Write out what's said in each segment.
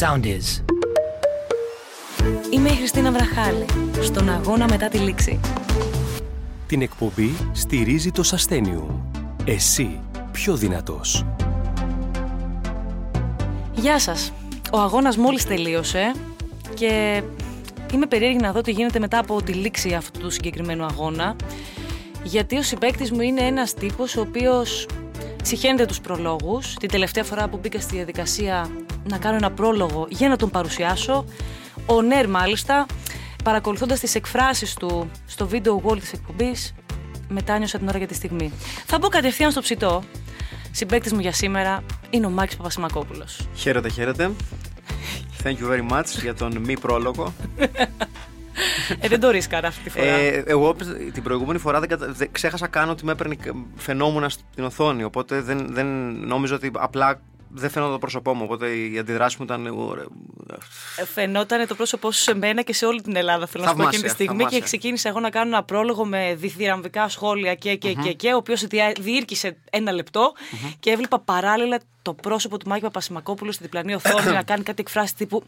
sound is. Είμαι η Χριστίνα Βραχάλη, στον αγώνα μετά τη λήξη. Την εκπομπή στηρίζει το Σαστένιου. Εσύ πιο δυνατός. Γεια σας. Ο αγώνας μόλις τελείωσε και είμαι περίεργη να δω τι γίνεται μετά από τη λήξη αυτού του συγκεκριμένου αγώνα γιατί ο συμπέκτης μου είναι ένας τύπος ο οποίος συχαίνεται τους προλόγους. Την τελευταία φορά που μπήκα στη διαδικασία να κάνω ένα πρόλογο για να τον παρουσιάσω, ο Νέρ μάλιστα, παρακολουθώντας τις εκφράσεις του στο βίντεο wall της εκπομπής, μετάνιωσα την ώρα για τη στιγμή. Θα μπω κατευθείαν στο ψητό. Συμπέκτης μου για σήμερα είναι ο Μάκης Παπασημακόπουλος. Χαίρετε, χαίρετε. Thank you very much για τον μη πρόλογο. Ε, δεν το ρίσκαρα αυτή τη φορά. Ε, εγώ την προηγούμενη φορά δεν, κατα... δεν ξέχασα καν ότι με έπαιρνε φαινόμουν στην οθόνη. Οπότε δεν, δεν νόμιζα ότι απλά δεν φαίνονταν το πρόσωπό μου. Οπότε η αντιδράση μου ήταν. Ε, φαινόταν το πρόσωπό σου σε μένα και σε όλη την Ελλάδα. Θέλω να σου πω εκείνη τη στιγμή. Θαυμάσια. Και ξεκίνησα εγώ να κάνω ένα πρόλογο με διθυραμβικά σχόλια και, και, mm-hmm. και, και, ο οποίος διήρκησε ένα λεπτό mm-hmm. και έβλεπα παράλληλα το πρόσωπο του Μάκη Παπασημακόπουλου στη διπλανή οθόνη να κάνει κάτι εκφράσει τύπου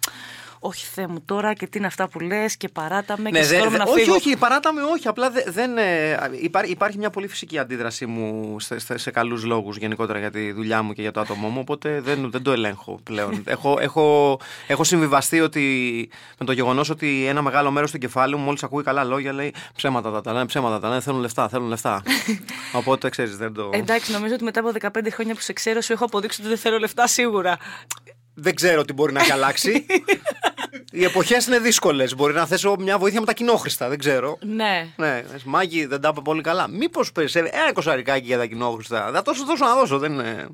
όχι Θεέ μου τώρα και τι είναι αυτά που λες και παράτα με ναι, και δε, δε, να φύγω. Όχι, όχι, παράτα με όχι. Απλά δε, δεν, ε, υπάρχει, υπάρχει μια πολύ φυσική αντίδρασή μου σε, σε, σε καλούς λόγους γενικότερα για τη δουλειά μου και για το άτομό μου. Οπότε δεν, δεν το ελέγχω πλέον. έχω, έχω, έχω συμβιβαστεί ότι, με το γεγονός ότι ένα μεγάλο μέρος του κεφάλαιου μου μόλις ακούει καλά λόγια λέει ψέματα τα λένε, ψέματα τα λένε, θέλουν λεφτά, θέλουν λεφτά. Οπότε ξέρεις, δεν το. Εντάξει, νομίζω ότι μετά από 15 χρόνια που σε ξέρω σου έχω αποδείξει ότι δεν θέλω λεφτά σίγουρα. Δεν ξέρω τι μπορεί να έχει αλλάξει. Οι εποχές είναι δύσκολες. Μπορεί να θέσω μια βοήθεια με τα κοινόχρηστα. Δεν ξέρω. Ναι. ναι. Μάγκη, δεν τα είπα πολύ καλά. Μήπως περισσεύει ένα κοσαρικάκι για τα κοινόχρηστα. Θα τόσο δώσω να δώσω. Δεν είναι.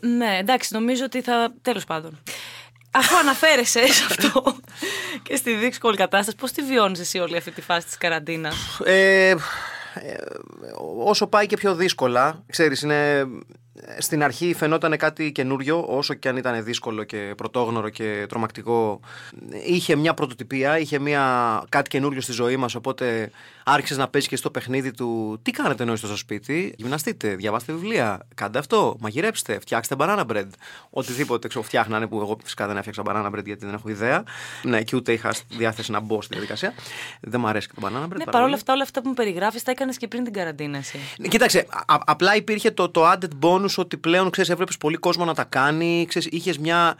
Ναι, εντάξει, νομίζω ότι θα. Τέλος πάντων. Αφού αναφέρεσαι σε αυτό και στη δύσκολη κατάσταση, πώς τη βιώνεις εσύ όλη αυτή τη φάση της καραντίνας; Ε, ε, όσο πάει και πιο δύσκολα, ξέρεις, είναι στην αρχή φαινόταν κάτι καινούριο, όσο και αν ήταν δύσκολο και πρωτόγνωρο και τρομακτικό. Είχε μια πρωτοτυπία, είχε μια, κάτι καινούριο στη ζωή μας. Οπότε άρχισες να παίζει και στο παιχνίδι του. Τι κάνετε ενώ είστε στο σπίτι, γυμναστείτε, διαβάστε βιβλία, κάντε αυτό, μαγειρέψτε, φτιάξτε banana bread. Οτιδήποτε ξέρω, φτιάχνανε που εγώ φυσικά δεν έφτιαξα banana bread γιατί δεν έχω ιδέα. Ναι, και ούτε είχα διάθεση να μπω στη διαδικασία. Δεν μου αρέσει και το banana bread. Ναι, παρόλα αυτά, όλα αυτά που μου περιγράφεις τα έκανες και πριν την καραντίνα. Εσύ. Κοίταξε, α, απλά υπήρχε το, το added bonus ότι πλέον ξέρεις, έβλεπες πολύ κόσμο να τα κάνει. Είχες μια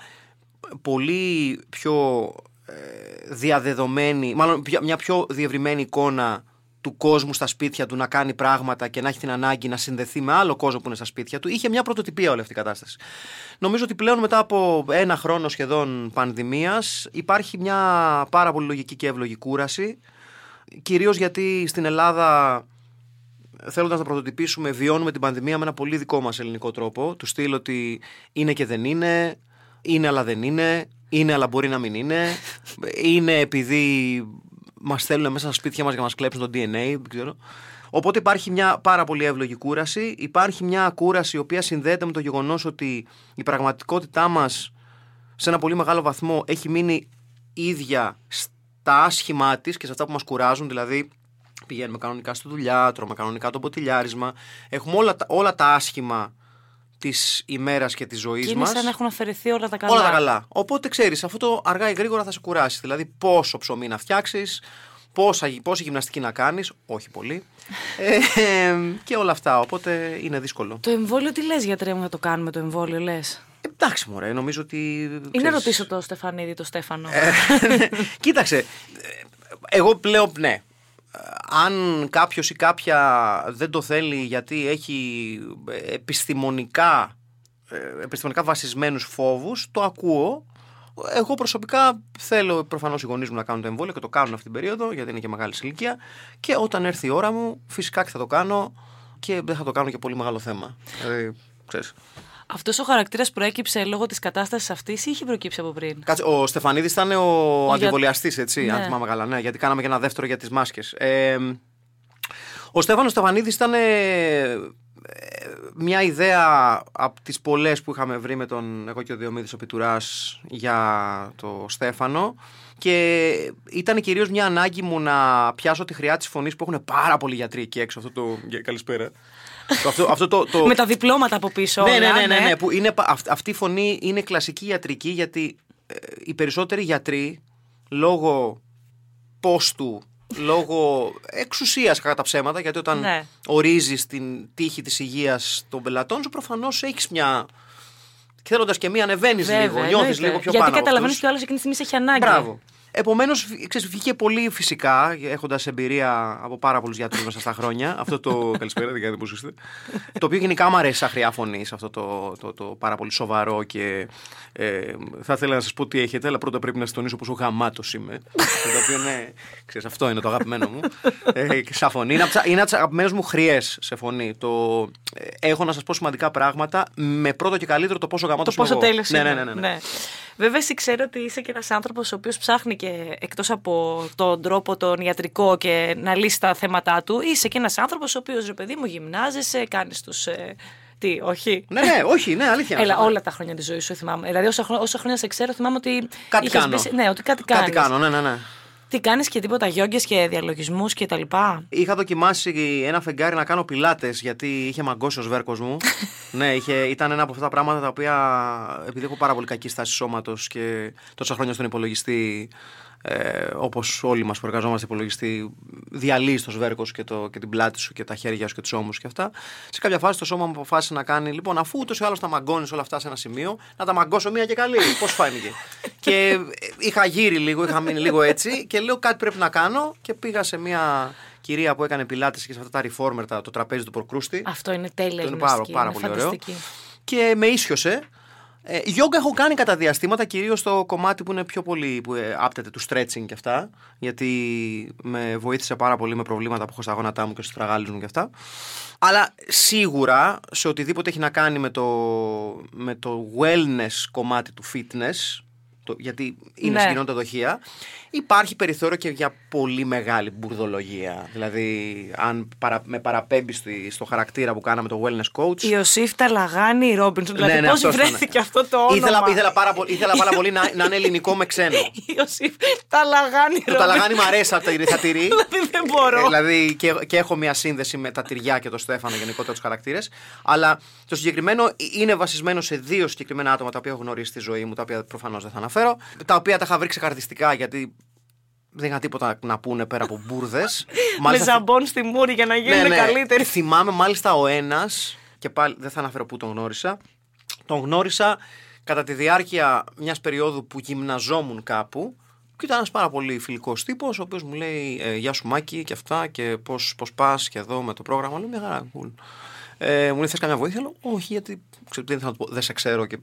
πολύ πιο ε, διαδεδομένη, μάλλον μια πιο διευρυμένη εικόνα του κόσμου στα σπίτια του να κάνει πράγματα και να έχει την ανάγκη να συνδεθεί με άλλο κόσμο που είναι στα σπίτια του. Είχε μια πρωτοτυπία όλη αυτή η κατάσταση. Νομίζω ότι πλέον μετά από ένα χρόνο σχεδόν πανδημίας υπάρχει μια πάρα πολύ λογική και εύλογη κούραση. Κυρίως γιατί στην Ελλάδα θέλοντας να πρωτοτυπήσουμε, βιώνουμε την πανδημία με ένα πολύ δικό μας ελληνικό τρόπο. Του στείλω ότι είναι και δεν είναι, είναι αλλά δεν είναι, είναι αλλά μπορεί να μην είναι, είναι επειδή μας θέλουν μέσα στα σπίτια μας για να μας κλέψουν το DNA, δεν ξέρω. Οπότε υπάρχει μια πάρα πολύ εύλογη κούραση. Υπάρχει μια κούραση η οποία συνδέεται με το γεγονός ότι η πραγματικότητά μας σε ένα πολύ μεγάλο βαθμό έχει μείνει ίδια στα άσχημά της και σε αυτά που μας κουράζουν. Δηλαδή, πηγαίνουμε κανονικά στη δουλειά, τρώμε κανονικά το ποτηλιάρισμα. Έχουμε όλα, όλα τα άσχημα της ημέρας και της ζωής μας. Είναι σαν να έχουν αφαιρεθεί όλα τα καλά. Όλα τα καλά. Οπότε ξέρεις, αυτό το αργά ή γρήγορα θα σε κουράσει. Δηλαδή, πόσο ψωμί να φτιάξεις, πόση γυμναστική να κάνεις, όχι πολύ. ε, και όλα αυτά. Οπότε είναι δύσκολο. Το εμβόλιο τι λες, γιατρέ μου, να το κάνουμε το εμβόλιο, λες; Εντάξει, μωρέ, νομίζω ότι. Ή να ρωτήσω το Στεφανίδη, το Στέφανο. Ε, κοίταξε. Εγώ πλέον, ναι, αν κάποιος ή κάποια δεν το θέλει γιατί έχει επιστημονικά, ε, επιστημονικά βασισμένους φόβους, το ακούω. Εγώ προσωπικά θέλω προφανώς οι γονείς μου να κάνουν το εμβόλιο και το κάνουν αυτή την περίοδο, γιατί είναι και μεγάλη ηλικία. Και όταν έρθει η ώρα μου, φυσικά και θα το κάνω και δεν θα το κάνω και πολύ μεγάλο θέμα. Δηλαδή, ξέρεις. Αυτός ο χαρακτήρας προέκυψε λόγω της κατάστασης αυτής ή είχε προκύψει από πριν; Κάτσε, ο Στεφανίδης ήταν ο, ο αντιβολιαστής, έτσι, ναι. αν θυμάμαι καλά. Ναι, γιατί κάναμε και ένα δεύτερο για τις μάσκες. Ε, ο Στέφανος Στεφανίδης ήταν ε, μια ιδέα από τις πολλές που είχαμε βρει με τον εγώ και ο Διομήδης ο Πιτουράς για το Στέφανο και ήταν κυρίως μια ανάγκη μου να πιάσω τη χρειά της φωνής που έχουν πάρα πολλοί γιατροί εκεί έξω αυτό το... Καλησπέρα αυτό, αυτό το, το... Με τα διπλώματα από πίσω. Ναι, ναι, ναι, ναι, ναι, που είναι, αυτή η φωνή είναι κλασική ιατρική γιατί ε, οι περισσότεροι γιατροί λόγω πόστου, λόγω εξουσίας κατά τα ψέματα, γιατί όταν Ναι. ορίζεις την τύχη της υγείας των πελατών σου προφανώς έχεις μια... Θέλοντας και μία, ανεβαίνεις Βέβαια, λίγο, νιώθεις εννοείται. λίγο πιο Γιατί πάνω. από καταλαβαίνεις αυτούς. ότι ο άλλος εκείνη τη στιγμή σε έχει ανάγκη. Μπράβο. Επομένως, βγήκε πολύ φυσικά, έχοντας εμπειρία από πάρα πολλούς γιατρούς μέσα στα χρόνια. αυτό το. Καλησπέρα, δεν πώς είστε; το οποίο γενικά μου αρέσει σαν χρειά φωνή, αυτό το, το, το, πάρα πολύ σοβαρό και. Ε, θα ήθελα να σας πω τι έχετε, αλλά πρώτα πρέπει να σας τονίσω πόσο γαμάτος είμαι. το οποίο είναι. Ξέρεις, αυτό είναι το αγαπημένο μου. Ε, και σαν φωνή. Είναι από τις- είναι από τις αγαπημένες μου χρειέ σε φωνή. Το, ε, έχω να σας πω σημαντικά πράγματα με πρώτο και καλύτερο το πόσο γαμάτος Το πόσο τέλειος ναι, είναι. ναι, ναι, ναι, ναι. Βέβαια, εσύ ξέρω ότι είσαι και ένας άνθρωπος ο οποίος ψάχνει και εκτός από τον τρόπο τον ιατρικό και να λύσει τα θέματα του, είσαι και ένας άνθρωπος ο οποίος ρε παιδί μου γυμνάζεσαι, κάνεις τους. Ε, τι, όχι; Ναι, ναι, όχι, ναι, αλήθεια. είναι Έλα, αυτό. όλα τα χρόνια της ζωής σου θυμάμαι. Δηλαδή, όσα, χρό- όσα χρόνια σε ξέρω, θυμάμαι ότι. Κάτι είχες κάνω. μπει σε- ναι, ότι κάτι κάνεις. Κάτι κάνω, ναι, ναι, ναι. Τι κάνεις και τίποτα γιόγκες και διαλογισμούς και τα λοιπά; Είχα δοκιμάσει ένα φεγγάρι να κάνω πιλάτες γιατί είχε μαγκώσει ο σβέρκος μου. ναι, είχε, ήταν ένα από αυτά τα πράγματα τα οποία επειδή έχω πάρα πολύ κακή στάση σώματος και τόσα χρόνια στον υπολογιστή, ε, όπως όλοι μας που εργαζόμαστε υπολογιστή, διαλύεις το σβέρκος και, το, και την πλάτη σου και τα χέρια σου και τους ώμους και αυτά. Σε κάποια φάση το σώμα μου αποφάσισε να κάνει, λοιπόν, αφού ούτως ή άλλως τα μαγκώνεις όλα αυτά σε ένα σημείο, να τα μαγκώσω μία και καλή. Πώς φάνηκε. και ε, είχα γύρει λίγο, είχα μείνει λίγο έτσι και λέω κάτι πρέπει να κάνω και πήγα σε μία κυρία που έκανε πιλάτες και σε αυτά τα reformer, τα- το τραπέζι του προκρούστη. Αυτό είναι τέλεια Αυτό είναι πάρα, γυμναστική. πάρα είναι πολύ ωραίο. φανταστική. Και με ίσιοσε. Ε, γιόγκα έχω κάνει κατά διαστήματα, κυρίως στο κομμάτι που είναι πιο πολύ που ε, άπτεται του stretching και αυτά. Γιατί με βοήθησε πάρα πολύ με προβλήματα που έχω στα γόνατά μου και στους τραγάλους μου και αυτά. Αλλά σίγουρα σε οτιδήποτε έχει να κάνει με το, με το wellness κομμάτι του fitness, το, γιατί είναι Ναι. συγκοινωνία δοχεία, υπάρχει περιθώριο και για πολύ μεγάλη μπουρδολογία. Δηλαδή, αν παρα, με παραπέμπει στη- στο χαρακτήρα που κάναμε το wellness coach. Η Ιωσήφ Ταλαγάνη Ρόμπινσον. Δηλαδή, ναι, πώς αυτός ήταν. βρέθηκε αυτό το όνομα. Ήθελα, ήθελα, πάρα, πολύ, ήθελα πάρα πολύ να, να είναι ελληνικό με ξένο. Η Ιωσήφ Ταλαγάνη το ταλαγάνι μου αρέσει από τα θα τυρί. Δηλαδή δεν μπορώ. Ε, δηλαδή και, και έχω μια σύνδεση με τα τυριά και τον Στέφανο γενικότερα τους χαρακτήρες. Αλλά το συγκεκριμένο είναι βασισμένο σε δύο συγκεκριμένα άτομα τα οποία έχω γνωρίσει στη ζωή μου, τα οποία προφανώς δεν θα αναφέρω. Τα οποία τα είχα βρει ξεκαρδιστικά γιατί δεν είχα τίποτα να πούνε πέρα από μπουρδες. Με ζαμπόν στη μούρη για να γίνουν καλύτεροι. Θυμάμαι μάλιστα ο ένας, και πάλι δεν θα αναφέρω πού τον γνώρισα. Τον γνώρισα κατά τη διάρκεια μιας περίοδου που γυμναζόμουν κάπου. Και ήταν ένας πάρα πολύ φιλικός τύπος, ο οποίος μου λέει ε, Γεια σου Μάκη και αυτά και πώς πώς πας και εδώ με το πρόγραμμα. Λέω μια χαρά, cool. Ε, μου λέει Θες καμιά βοήθεια; Λέω Όχι, γιατί ξέρω, δεν, θα του πω, δεν σε ξέρω και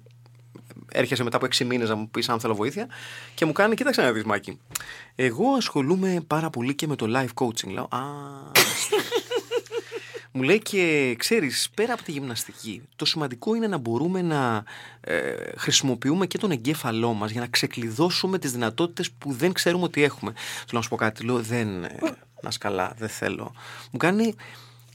έρχεσαι μετά από 6 μήνες να μου πεις αν θέλω βοήθεια. Και μου κάνει, κοίταξε να δεις, Μάκη. Εγώ ασχολούμαι πάρα πολύ και με το life coaching. Λέω, Α. μου λέει και ξέρεις, πέρα από τη γυμναστική, το σημαντικό είναι να μπορούμε να ε, χρησιμοποιούμε και τον εγκέφαλό μας για να ξεκλειδώσουμε τις δυνατότητες που δεν ξέρουμε ότι έχουμε. Του λέω να σου πω κάτι, λέω, δεν. Ε, να σκαλά, δεν θέλω. Μου κάνει.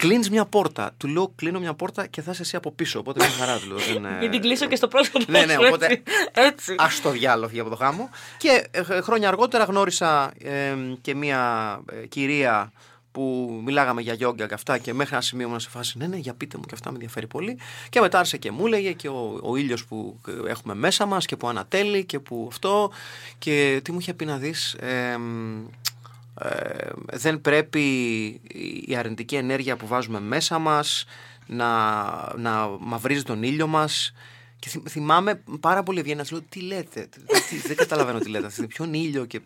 Κλείνεις μια πόρτα. Του λέω: Κλείνω μια πόρτα και θα είσαι εσύ από πίσω. Οπότε μια χαρά του λέω. Δεν, ε, Για την κλείσω και στο πρόσωπο Ναι, ναι, σου, οπότε- έτσι. Έτσι. Α το διάλογο για από το γάμο. Και ε, χρόνια αργότερα γνώρισα ε, και μια ε, κυρία που μιλάγαμε για γιόγκα και αυτά και μέχρι ένα σημείο ήμουν σε φάση ναι, ναι, για πείτε μου και αυτά με ενδιαφέρει πολύ. Και μετά άρχισε και μου έλεγε και ο, ο ήλιος που ε, έχουμε μέσα μας και που ανατέλει και που αυτό και τι μου είχε πει να δεις ε, ε, δεν πρέπει η αρνητική ενέργεια που βάζουμε μέσα μας να, να μαυρίζει τον ήλιο μας και θυμ- θυμάμαι πάρα πολύ ευγένεια. Λέω τι λέτε, τι- δεν καταλαβαίνω τι λέτε. Ποιον ήλιο και.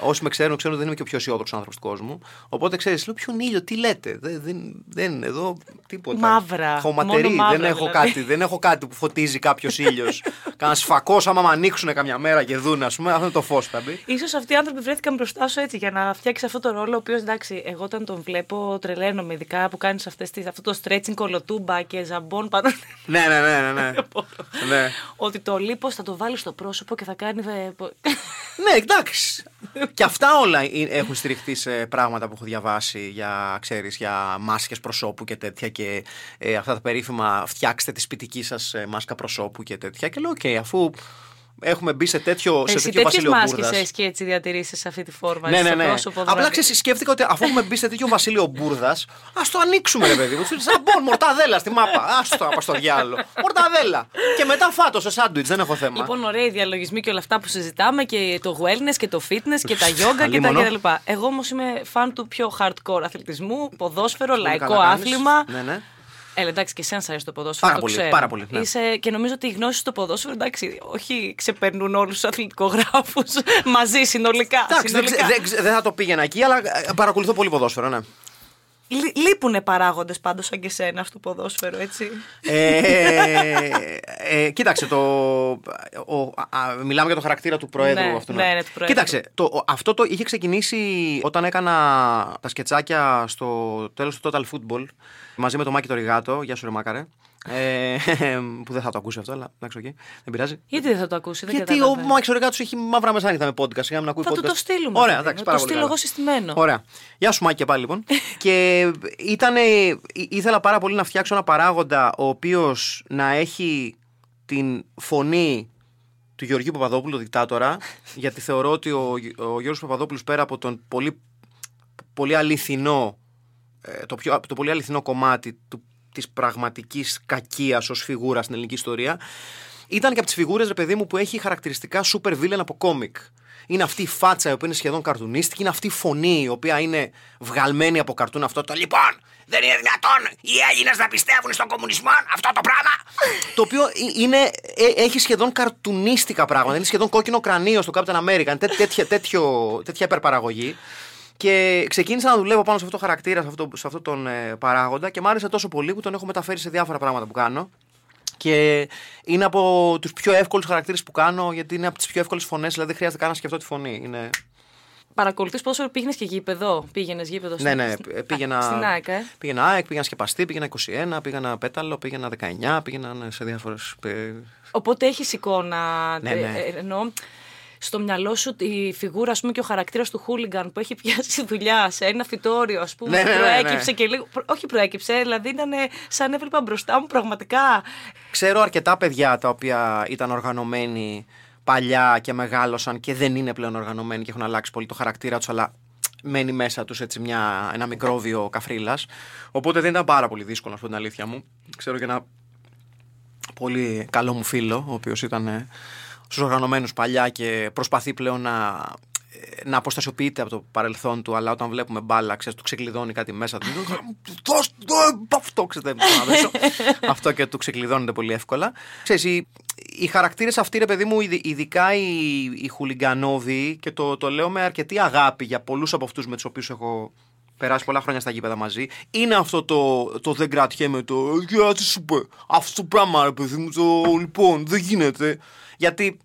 Όσοι με ξέρουν, ξέρουν ότι δεν είμαι και ο πιο αισιόδοξος άνθρωπος του κόσμου. Οπότε ξέρεις, λέω ποιον ήλιο, τι λέτε; Δεν, δεν, δεν εδώ τίποτα. Μαύρα, Χωματερή, μόνο μαύρα δεν, έχω δηλαδή. κάτι, δεν έχω κάτι που φωτίζει κάποιος ήλιος. Κάνα σφακό, άμα με ανοίξουν καμιά μέρα και δουν, ας πούμε, αυτό είναι το φως θα μπει. Ίσως αυτοί οι άνθρωποι βρέθηκαν μπροστά σου έτσι για να φτιάξεις αυτό το ρόλο. Ο οποίος εντάξει, εγώ όταν τον βλέπω τρελαίνομαι, ειδικά που κάνεις αυτό το stretching κολοτούμπα και ζαμπόν πάνω. ναι, ναι, ναι, ναι. ναι. ναι. ότι το λίπος θα το βάλεις στο πρόσωπο και θα κάνει. ε, πο- Ναι, εντάξει. και αυτά όλα ε- έχουν στηριχτεί σε πράγματα που έχω διαβάσει για, ξέρεις, για μάσκες προσώπου και τέτοια και ε, αυτά τα περίφημα φτιάξτε τη σπιτική σας ε, μάσκα προσώπου και τέτοια. Και λέω οκ, αφού έχουμε μπει σε τέτοιο, σε Εσύ τέτοιο τέτοιες βασίλειο μάσκες Μπούρδας. έχεις και έτσι διατηρήσεις σε αυτή τη φόρμα. Ναι, έτσι, ναι, στο ναι. πρόσωπο, Απλά δηλαδή. ξέρεις, σκέφτηκα ότι αφού έχουμε μπει σε τέτοιο βασίλειο Μπούρδας, ας το ανοίξουμε, ρε παιδί μου. Σαν μπον, μορταδέλα στη μάπα. Α το απ' στο διάλογο. Μορταδέλα. Και μετά φάτο σε σάντουιτς, δεν έχω θέμα. Λοιπόν, ωραία οι διαλογισμοί και όλα αυτά που συζητάμε και το wellness και το fitness και τα yoga και τα Αλίμονο. κτλ. Εγώ όμως είμαι φαν του πιο hardcore αθλητισμού, ποδόσφαιρο, Πολύ λαϊκό καλά κάνεις. αθλήμα. Ναι, ναι. Έλα, εντάξει, και εσένα σ' αρέσει το ποδόσφαιρο. Πάρα το πολύ, ξέρω. πάρα πολύ, ναι. Είσαι, και νομίζω ότι οι γνώσεις στο ποδόσφαιρο, εντάξει, όχι ξεπερνούν όλους τους αθλητικογράφους μαζί συνολικά. Εντάξει, δεν, συνολικά. ξε- δεν ξε- δεν θα το πήγαινα εκεί, αλλά ε, παρακολουθώ πολύ ποδόσφαιρο, ναι. Λεί- Λείπουνε παράγοντες πάντως σαν και σένα στο ποδόσφαιρο, έτσι. ε, ε, κοίταξε, το, ο, α, α, μιλάμε για το χαρακτήρα του Προέδρου. Ναι, αυτού, ναι, ναι, του Προέδρου. Κοίταξε, το, ο- αυτό το είχε ξεκινήσει όταν έκανα τα σκετσάκια στο τέλος του Total Football μαζί με τον Μάκη το Ριγάτο. Γεια σου ρε Μάκαρε. Ε, που δεν θα το ακούσει αυτό, αλλά εντάξει, οκ, δεν πειράζει. Γιατί δεν θα το ακούσει, δεν Γιατί ο κατάλαβα. Μάκη ο Ριγάτο έχει μαύρα μεσάνυχτα με podcast. Για να μην ακούει Θα του podcast. το στείλουμε. Ωραία, παιδί εντάξει, μου. πάρα Το πολύ. στείλω καλά. εγώ συστημένο. Ωραία. Γεια σου Μάκη και πάλι λοιπόν. και ήτανε, ή- ήθελα πάρα πολύ να φτιάξω ένα παράγοντα ο οποίος να έχει την φωνή του Γεωργίου Παπαδόπουλου, το δικτάτορα, γιατί θεωρώ ότι ο, ο Γιώργος Παπαδόπουλος πέρα από τον πολύ, πολύ αληθινό, ε, το, πιο, το πολύ αληθινό κομμάτι του, της πραγματικής κακίας ως φιγούρα στην ελληνική ιστορία, ήταν και από τις φιγούρες, ρε παιδί μου, που έχει χαρακτηριστικά super villain από κόμικ. Είναι αυτή η φάτσα η οποία είναι σχεδόν καρτουνίστικη, είναι αυτή η φωνή η οποία είναι βγαλμένη από καρτούν αυτό το λοιπόν. Δεν είναι δυνατόν οι Έλληνες να πιστεύουν στον κομμουνισμό, αυτό το πράγμα. το οποίο ε- είναι, ε, έχει σχεδόν καρτουνίστικα πράγματα. Είναι σχεδόν κόκκινο κρανίο στο Captain America. Είναι τέ- τέτοια, τέτοιο, τέτοια υπερπαραγωγή. Και ξεκίνησα να δουλεύω πάνω σε αυτό το χαρακτήρα, σε αυτό, σε αυτό τον ε, παράγοντα και μ' άρεσε τόσο πολύ που τον έχω μεταφέρει σε διάφορα πράγματα που κάνω. Και είναι από τους πιο εύκολους χαρακτήρες που κάνω, γιατί είναι από τις πιο εύκολες φωνές, δηλαδή δεν χρειάζεται καν να σκεφτώ τη φωνή. Είναι... Παρακολουθείς πόσο πήγαινες και γήπεδο; Πήγαινες γήπεδο. Ναι, στην- ναι, στην- ε, πήγαινα. Στην ΑΕΚ, ε; Πήγαινα ΑΕΚ, πήγαινα σκεπαστή, πήγαινα 21, πήγαινα πέταλο, πήγαινα 19, πήγαινα ναι, σε διάφορες. Οπότε έχεις εικόνα. Ναι, ε, ναι. ε, εννοώ, στο μυαλό σου η φιγούρα ας πούμε, και ο χαρακτήρας του Χούλιγκαν που έχει πιάσει δουλειά σε ένα φυτόριο, ας πούμε. Ναι, ναι, ναι, ναι. προέκυψε και λίγο. προ- Όχι προέκυψε, δηλαδή ήταν σαν έβλεπα μπροστά μου πραγματικά. Ξέρω αρκετά παιδιά τα οποία ήταν οργανωμένοι παλιά και μεγάλωσαν και δεν είναι πλέον οργανωμένοι και έχουν αλλάξει πολύ το χαρακτήρα τους, αλλά μένει μέσα τους έτσι μια, ένα μικρόβιο καφρίλας. Οπότε δεν ήταν πάρα πολύ δύσκολο, να σου πω την αλήθεια μου. Ξέρω και ένα πολύ καλό μου φίλο, ο οποίος ήταν ε, στους οργανωμένους παλιά και προσπαθεί πλέον να, ε, να αποστασιοποιείται από το παρελθόν του, αλλά όταν βλέπουμε μπάλα, ξέρεις, του ξεκλειδώνει κάτι μέσα του. Δώσ' το, ε, αυτό, ξέρετε, δεν μπορώ να δώσω. αυτό και του ξεκλειδώνεται πολύ εύκολα. Ξέρεις, οι, οι χαρακτήρες αυτοί, ρε παιδί μου, ειδι- ειδικά οι, οι χουλιγκανόβοι, και το, το λέω με αρκετή αγάπη για πολλούς από αυτούς με τους οποίους έχω περάσει πολλά χρόνια στα γήπεδα μαζί, είναι αυτό το, το δεν κρατιέμαι, το «Για τι σου είπε, αυτό το πράγμα ρε παιδί μου, το λοιπόν, δεν γίνεται». Γιατί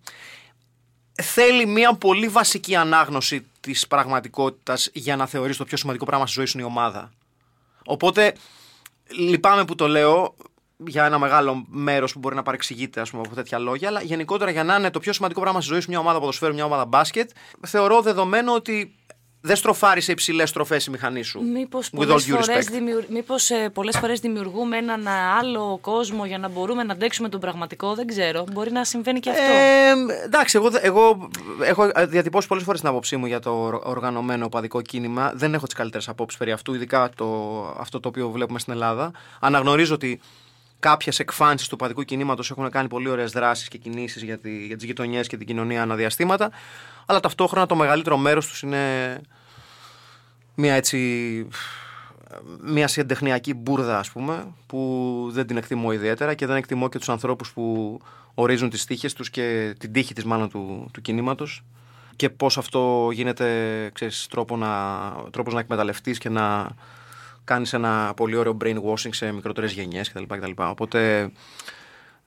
θέλει μια πολύ βασική ανάγνωση της πραγματικότητας για να θεωρείς το πιο σημαντικό πράγμα στη ζωή σου είναι η ομάδα. Οπότε λυπάμαι που το λέω για ένα μεγάλο μέρος που μπορεί να παρεξηγείται ας πούμε, από τέτοια λόγια, αλλά γενικότερα για να είναι το πιο σημαντικό πράγμα στη ζωή σου μια ομάδα ποδοσφαίρου, μια ομάδα μπάσκετ, θεωρώ δεδομένο ότι δεν στροφάρει σε υψηλές στροφές η μηχανή σου. Μήπως With πολλές, all due φορές, respect. δημιου... Μήπως, ε, πολλές φορές δημιουργούμε έναν ε, άλλο κόσμο για να μπορούμε να αντέξουμε τον πραγματικό, δεν ξέρω. Μπορεί να συμβαίνει και αυτό. Ε, εντάξει, εγώ, δε- εγώ έχω διατυπώσει πολλές φορές την άποψή μου για το ορ- οργανωμένο οπαδικό κίνημα. Δεν έχω τις καλύτερες απόψεις περί αυτού, ειδικά το, αυτό το οποίο βλέπουμε στην Ελλάδα. Αναγνωρίζω ότι κάποιες εκφάνσεις του οπαδικού κινήματος έχουν κάνει πολύ ωραίες δράσεις και κινήσεις για, τη, για τις γειτονιές και την κοινωνία αναδιαστήματα. Αλλά ταυτόχρονα το μεγαλύτερο μέρος τους είναι μια έτσι μια συντεχνιακή μπουρδα ας πούμε που δεν την εκτιμώ ιδιαίτερα και δεν εκτιμώ και τους ανθρώπους που ορίζουν τις τύχες τους και την τύχη της μάλλον του, του κινήματος και πώς αυτό γίνεται ξέρεις, τρόπο να, τρόπος να εκμεταλλευτείς και να κάνεις ένα πολύ ωραίο brainwashing σε μικρότερες γενιές κτλ. κτλ. Οπότε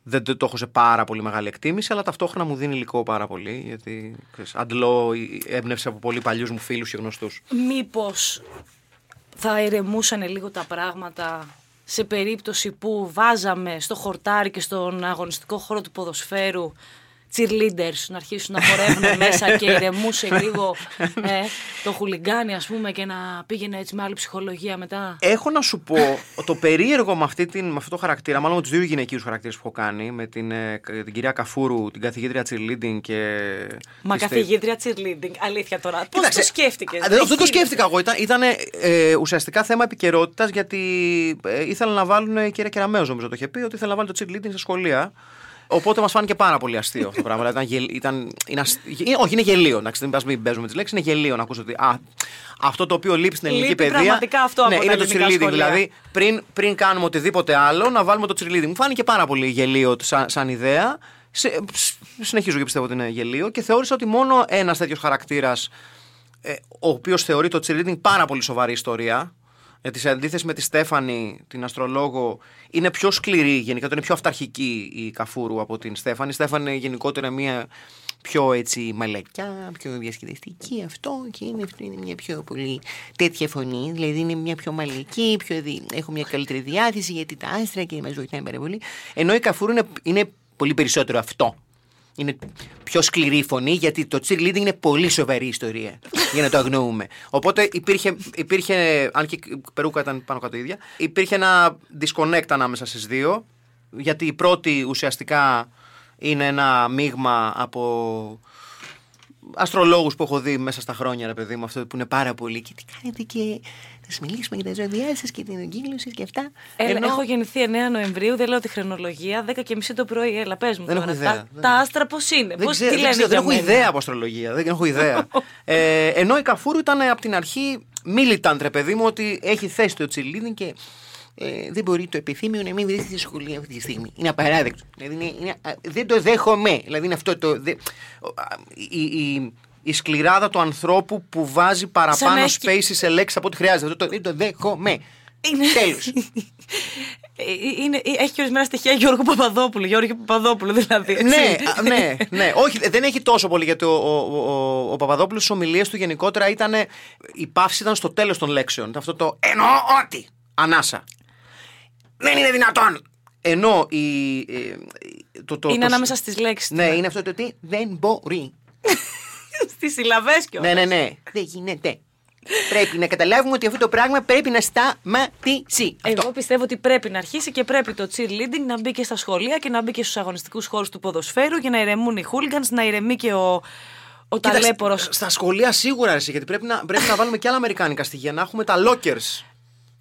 δεν το το έχω σε πάρα πολύ μεγάλη εκτίμηση, αλλά ταυτόχρονα μου δίνει υλικό πάρα πολύ, γιατί ξέρεις, αντλώ η έμπνευση από πολύ παλιούς μου φίλους και γνωστούς. Μήπως θα ηρεμούσαν λίγο τα πράγματα σε περίπτωση που βάζαμε στο χορτάρι και στον αγωνιστικό χώρο του ποδοσφαίρου cheerleaders να αρχίσουν να χορεύουν μέσα και ηρεμούσε λίγο ε, το χουλιγκάνι, ας πούμε, και να πήγαινε έτσι με άλλη ψυχολογία μετά. Έχω να σου πω το περίεργο με, αυτή την, με αυτό το χαρακτήρα, μάλλον με τους δύο γυναικείους χαρακτήρες που έχω κάνει, με την, ε, την κυρία Καφούρου, την καθηγήτρια cheerleading και. Μα τη Στε- καθηγήτρια cheerleading, αλήθεια τώρα. Πώς το Κοίταξε, σκέφτηκες; α, δεν- Αυτό το σκέφτηκα εγώ. Ήταν, ήταν ε, ουσιαστικά θέμα επικαιρότητας γιατί ε, ήθελαν να βάλουν. Η κυρία Κεραμέο, νομίζω το είχε πει, ότι ήθελαν να βάλουν το cheerleading στα σχολεία. Οπότε μας φάνηκε πάρα πολύ αστείο αυτό το πράγμα. Δηλαδή, ήταν, γελ- ήταν, είναι ασ- ε, όχι, είναι γελίο. Να μην πας- μην παίζουμε τις λέξεις. Είναι γελίο να ακούσω ότι α, αυτό το οποίο λείπει στην ελληνική Λείπει παιδεία. πραγματικά αυτό ναι, από τα είναι το ελληνικά cheerleading. σχολεία. Δηλαδή, πριν, πριν κάνουμε οτιδήποτε άλλο, να βάλουμε το cheerleading. Μου φάνηκε πάρα πολύ γελίο σαν, σαν ιδέα. Σε, σ- συνεχίζω και πιστεύω ότι είναι γελίο και θεώρησα ότι μόνο ένας τέτοιος χαρακτήρας, ε, ο οποίος θεωρεί το cheerleading πάρα πολύ σοβαρή ιστορία. Γιατί σε αντίθεσης με τη Στέφανη, την αστρολόγο, είναι πιο σκληρή γενικά, είναι πιο αυταρχική η Καφούρου από την Στέφανη. Η Στέφανη είναι γενικότερα μια πιο έτσι μαλακιά, πιο διασκεδαστική αυτό και είναι, αυτό είναι μια πιο πολύ τέτοια φωνή. Δηλαδή είναι μια πιο μαλακή, πιο δι... έχω μια καλύτερη διάθεση γιατί τα άστρα και μας βοηθάει πάρα πολύ. Ενώ η Καφούρου είναι, είναι πολύ περισσότερο αυτό. Είναι πιο σκληρή η φωνή γιατί το cheerleading είναι πολύ σοβαρή ιστορία για να το αγνοούμε. Οπότε υπήρχε, υπήρχε αν και η περούκα ήταν πάνω κάτω ίδια, υπήρχε ένα disconnect ανάμεσα στις δύο γιατί η πρώτη ουσιαστικά είναι ένα μείγμα από αστρολόγους που έχω δει μέσα στα χρόνια, ρε παιδί μου, αυτό που είναι πάρα πολύ. Και τι κάνετε και θα σας μιλήσουμε για τα ζώδιά σας και την εγκύκλωση και αυτά. Έλα, Ενώ- Έχω γεννηθεί 9 Νοεμβρίου, δεν λέω τη χρονολογία, 10 και μισή το πρωί. Έλα, πες μου Δεν τώρα. έχω ιδέα. Τα, Δεν- τα άστρα πώς είναι, Δεν, πώ ξέρω, τι δεν, λένε. ξέρω, δεν για έχω μένα; ιδέα από αστρολογία. Δεν έχω ιδέα. ε, ενώ η Καφούρου ήταν από την αρχή militant, ρε παιδί μου, ότι έχει θέση το cheerleading και ε, δεν μπορεί το επιθύμιο να μην βρίσκεται στη σχολή αυτή τη στιγμή. Είναι απαράδεκτο. Δηλαδή είναι, είναι, α, δεν το δέχομαι. Δηλαδή είναι αυτό το. Δε, ο, α, η, η, η σκληράδα του ανθρώπου που βάζει Σαν παραπάνω να έχει- spaces σε λέξεις από ό,τι χρειάζεται. Αυτό το, δεν το δέχομαι. Είναι- Τέλος. Ε, είναι, ε, έχει και ορισμένα στοιχεία Γιώργου Παπαδόπουλου. Γιώργο Παπαδόπουλου δηλαδή. έτσι. ναι, α, ναι, ναι. Όχι, δεν έχει τόσο πολύ γιατί ο, ο, ο, ο Παπαδόπουλος στις ομιλίες του γενικότερα ήταν. Η παύση ήταν στο τέλος των λέξεων. Ήταν αυτό το εννοώ ότι. Ανάσα. Δεν είναι δυνατόν. Ενώ η. ε, το, το, είναι το- ανάμεσα στις λέξεις. Ναι, είναι αυτό το τι δεν μπορεί. Στις συλλαβές κιόλας. ναι, ναι, ναι. Δεν γίνεται. πρέπει να καταλάβουμε ότι αυτό το πράγμα πρέπει να σταματήσει. Αυτό. Εγώ πιστεύω ότι πρέπει να αρχίσει και πρέπει το cheerleading να μπει και στα σχολεία και να μπει και στους αγωνιστικούς χώρους του ποδοσφαίρου για να ηρεμούν οι hooligans, να ηρεμεί και ο, ο Κοίταξε, ταλέπορος. Στα σχολεία σίγουρα αρέσει, γιατί πρέπει να, πρέπει να βάλουμε και άλλα αμερικάνικα στοιχεία. Να έχουμε τα lockers.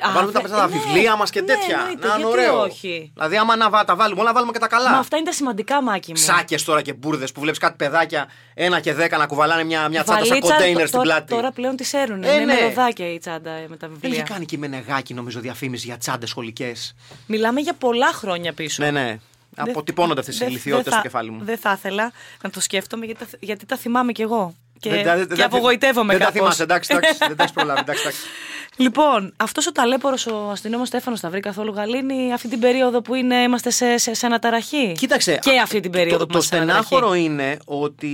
Να Α, βάλουμε τα, δε- τα ναι, βιβλία μας και ναι, τέτοια. εννοείται, να είναι γιατί ωραίο. όχι. Δηλαδή, άμα να βα- τα βάλουμε όλα, να βάλουμε και τα καλά. Μα αυτά είναι τα σημαντικά, Μάκη μου. Σάκε τώρα και μπουρδες που βλέπεις κάτι παιδάκια ένα και δέκα να κουβαλάνε μια, μια τσάντα σαν Βαλίτσα, κοντέινερ τ- στην τώρα- πλάτη. Τώρα πλέον τις έρουν. Ε, είναι ναι. με ροδάκια η τσάντα ε, με τα Δεν είχε βιβλία. κάνει και η Μενεγάκη, νομίζω, διαφήμιση για τσάντες σχολικές. Μιλάμε για πολλά χρόνια πίσω. Ναι, ναι. Δεν- Αποτυπώνονται αυτές οι δεν- ηλικιότητες δεν στο θα- κεφάλι μου. Δεν θα ήθελα να το σκέφτομαι γιατί, τα- γιατί τα θυμάμαι κι εγώ. Και, Δεν τα- δεν- και δεν- απογοητεύομαι Δεν τα κάπως. θυμάσαι, εντάξει, εντάξει. δεν τα έχεις προλάβει. Εντάξει, εντάξει. Λοιπόν, αυτός ο ταλέπορος ο αστυνόμος Στέφανος θα βρει καθόλου γαλήνη αυτή την περίοδο που είναι, είμαστε σε, σε, σε αναταραχή; Κοίταξε. Και αυτή την περίοδο το, που το είμαστε σε αναταραχή. στενάχωρο είναι ότι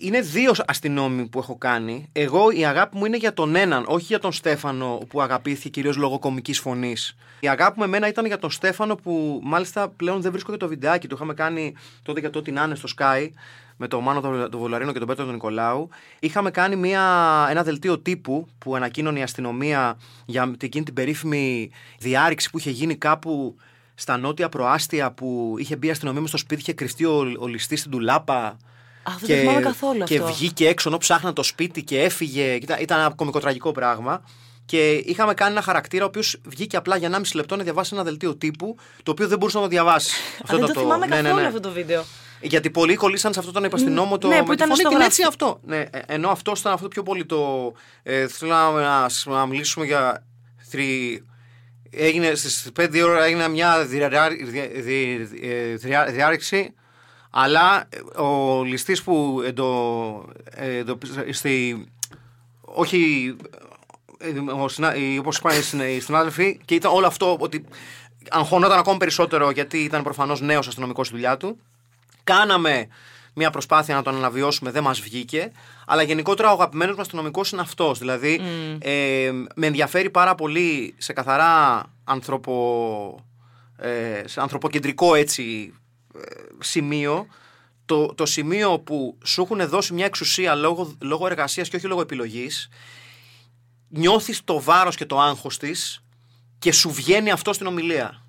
είναι δύο αστυνόμοι που έχω κάνει. Εγώ η αγάπη μου είναι για τον έναν, όχι για τον Στέφανο που αγαπήθηκε κυρίως λόγω κομικής φωνής. Η αγάπη μου εμένα ήταν για τον Στέφανο που μάλιστα πλέον δεν βρίσκω και το βιντεάκι. Το είχαμε κάνει τότε για το ότι να είναι στο Sky με τον Μάνο τον τον Βολαρίνο και τον Πέτρο τον Νικολάου. Είχαμε κάνει μια, ένα δελτίο τύπου που ανακοίνωνε η αστυνομία για εκείνη την περίφημη διάρρηξη που είχε γίνει κάπου στα νότια προάστια που είχε μπει η αστυνομία μες στο σπίτι, είχε κρυφτεί ο, ο ληστής στην τουλάπα. Α, δεν το θυμάμαι καθόλου και αυτό. βγήκε έξω ενώ ψάχναν το σπίτι και έφυγε. Ήταν, ήταν ένα κομικοτραγικό πράγμα. Και είχαμε κάνει ένα χαρακτήρα ο οποίος βγήκε απλά για 1,5 λεπτό να διαβάσει ένα δελτίο τύπου, το οποίο δεν μπορούσε να το διαβάσει. Α, δεν το, θυμάμαι καθόλου αυτό το βίντιο. Γιατί πολλοί κολλήσαν σε αυτό τον υπαστηνόμο το ναι, που με τη ήταν φωνή στο την γράφι. έτσι αυτό. Ναι, ε, ενώ αυτό ήταν αυτό πιο πολύ το. Ε, θέλω να, να, να μιλήσουμε για. Θρι... Έγινε στις 5 ώρα έγινε μια διαρρά- δια- δι- ε, δια- διάρρηξη. Αλλά ε, ο ληστής που εντο, ε, εντο, στη, όχι ε, ο συνα- οι- όπως είπαν οι συνα- οι συνάδελφοι και ήταν όλο αυτό ότι αγχωνόταν ακόμα περισσότερο γιατί ήταν προφανώς νέος αστυνομικός στη δουλειά του Κάναμε μια προσπάθεια να τον αναβιώσουμε, δεν μας βγήκε. Αλλά γενικότερα ο αγαπημένος μα αστυνομικός είναι αυτός. Δηλαδή, ε, με ενδιαφέρει πάρα πολύ σε καθαρά ανθρωπο, ε, σε ανθρωποκεντρικό έτσι, ε, σημείο το, το σημείο που σου έχουν δώσει μια εξουσία λόγω, λόγω εργασίας και όχι λόγω επιλογής, νιώθεις το βάρος και το άγχος της και σου βγαίνει αυτό στην ομιλία.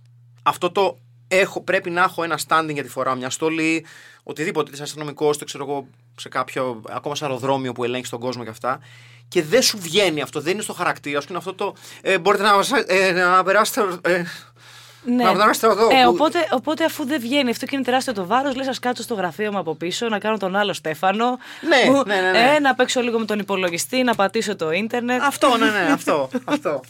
Αυτό το έχω, πρέπει να έχω ένα standing γιατί φοράω μια στολή, οτιδήποτε, είσαι αστυνομικό, το ξέρω εγώ, σε κάποιο, ακόμα σε αεροδρόμιο που ελέγχεις τον κόσμο και αυτά. Και δεν σου βγαίνει αυτό, δεν είναι στο χαρακτήρα σου. Είναι αυτό το. Ε, μπορείτε να, ε, να περάσετε. Ε, Ναι. Να περάσετε εδώ. Ε, που- οπότε, οπότε αφού δεν βγαίνει αυτό και είναι τεράστιο το βάρος, λες: Α κάτσω στο γραφείο μου από πίσω, να κάνω τον άλλο Στέφανο. Ναι, Μου- ναι, ναι, ναι. Ε, να παίξω λίγο με τον υπολογιστή, να πατήσω το ίντερνετ. Αυτό, ναι, ναι, αυτό. αυτό.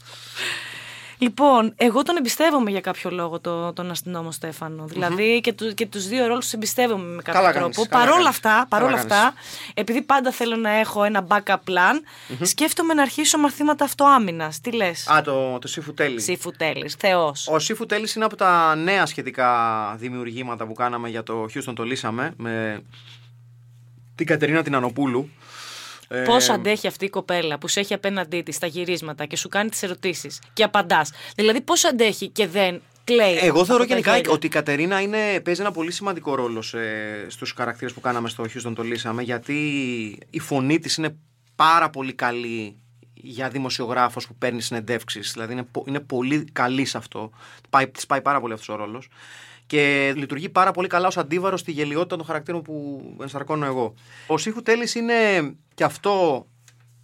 Λοιπόν, εγώ τον εμπιστεύομαι για κάποιο λόγο το, τον αστυνόμο Στέφανο. Δηλαδή και, του, και τους δύο ρόλους τους εμπιστεύομαι με κάποιο Καλά τρόπο. κάνεις, καλά παρόλα κάνεις. αυτά, παρόλα Καλά αυτά, επειδή πάντα θέλω να έχω ένα backup plan, σκέφτομαι να αρχίσω μαθήματα αυτοάμυνας. Τι λες, Α, το, το Σύφου Τέλη. Σύφου Τέλης, θεός. Ο Σύφου Τέλης είναι από τα νέα σχετικά δημιουργήματα που κάναμε για το Houston το λύσαμε με την Κατερίνα την Ανοπούλου. Ε, Πώ αντέχει αυτή η κοπέλα που σε έχει απέναντί της στα γυρίσματα και σου κάνει τις ερωτήσεις και απαντάς; Δηλαδή, πώς αντέχει και δεν κλαίει. Εγώ θεωρώ από τα γενικά γέλια. ότι η Κατερίνα είναι, παίζει ένα πολύ σημαντικό ρόλο σε, στους χαρακτήρες που κάναμε στο Houston το λύσαμε γιατί η φωνή της είναι πάρα πολύ καλή για δημοσιογράφος που παίρνει συνεντεύξεις. Δηλαδή είναι, πο- είναι πολύ καλή σε αυτό. Πάει, της πάει πάρα πολύ αυτός ο ρόλος. Και λειτουργεί πάρα πολύ καλά ως αντίβαρος στη γελιότητα των χαρακτήρων που ενσαρκώνω εγώ. Ο Σύχου Τέλης είναι και αυτό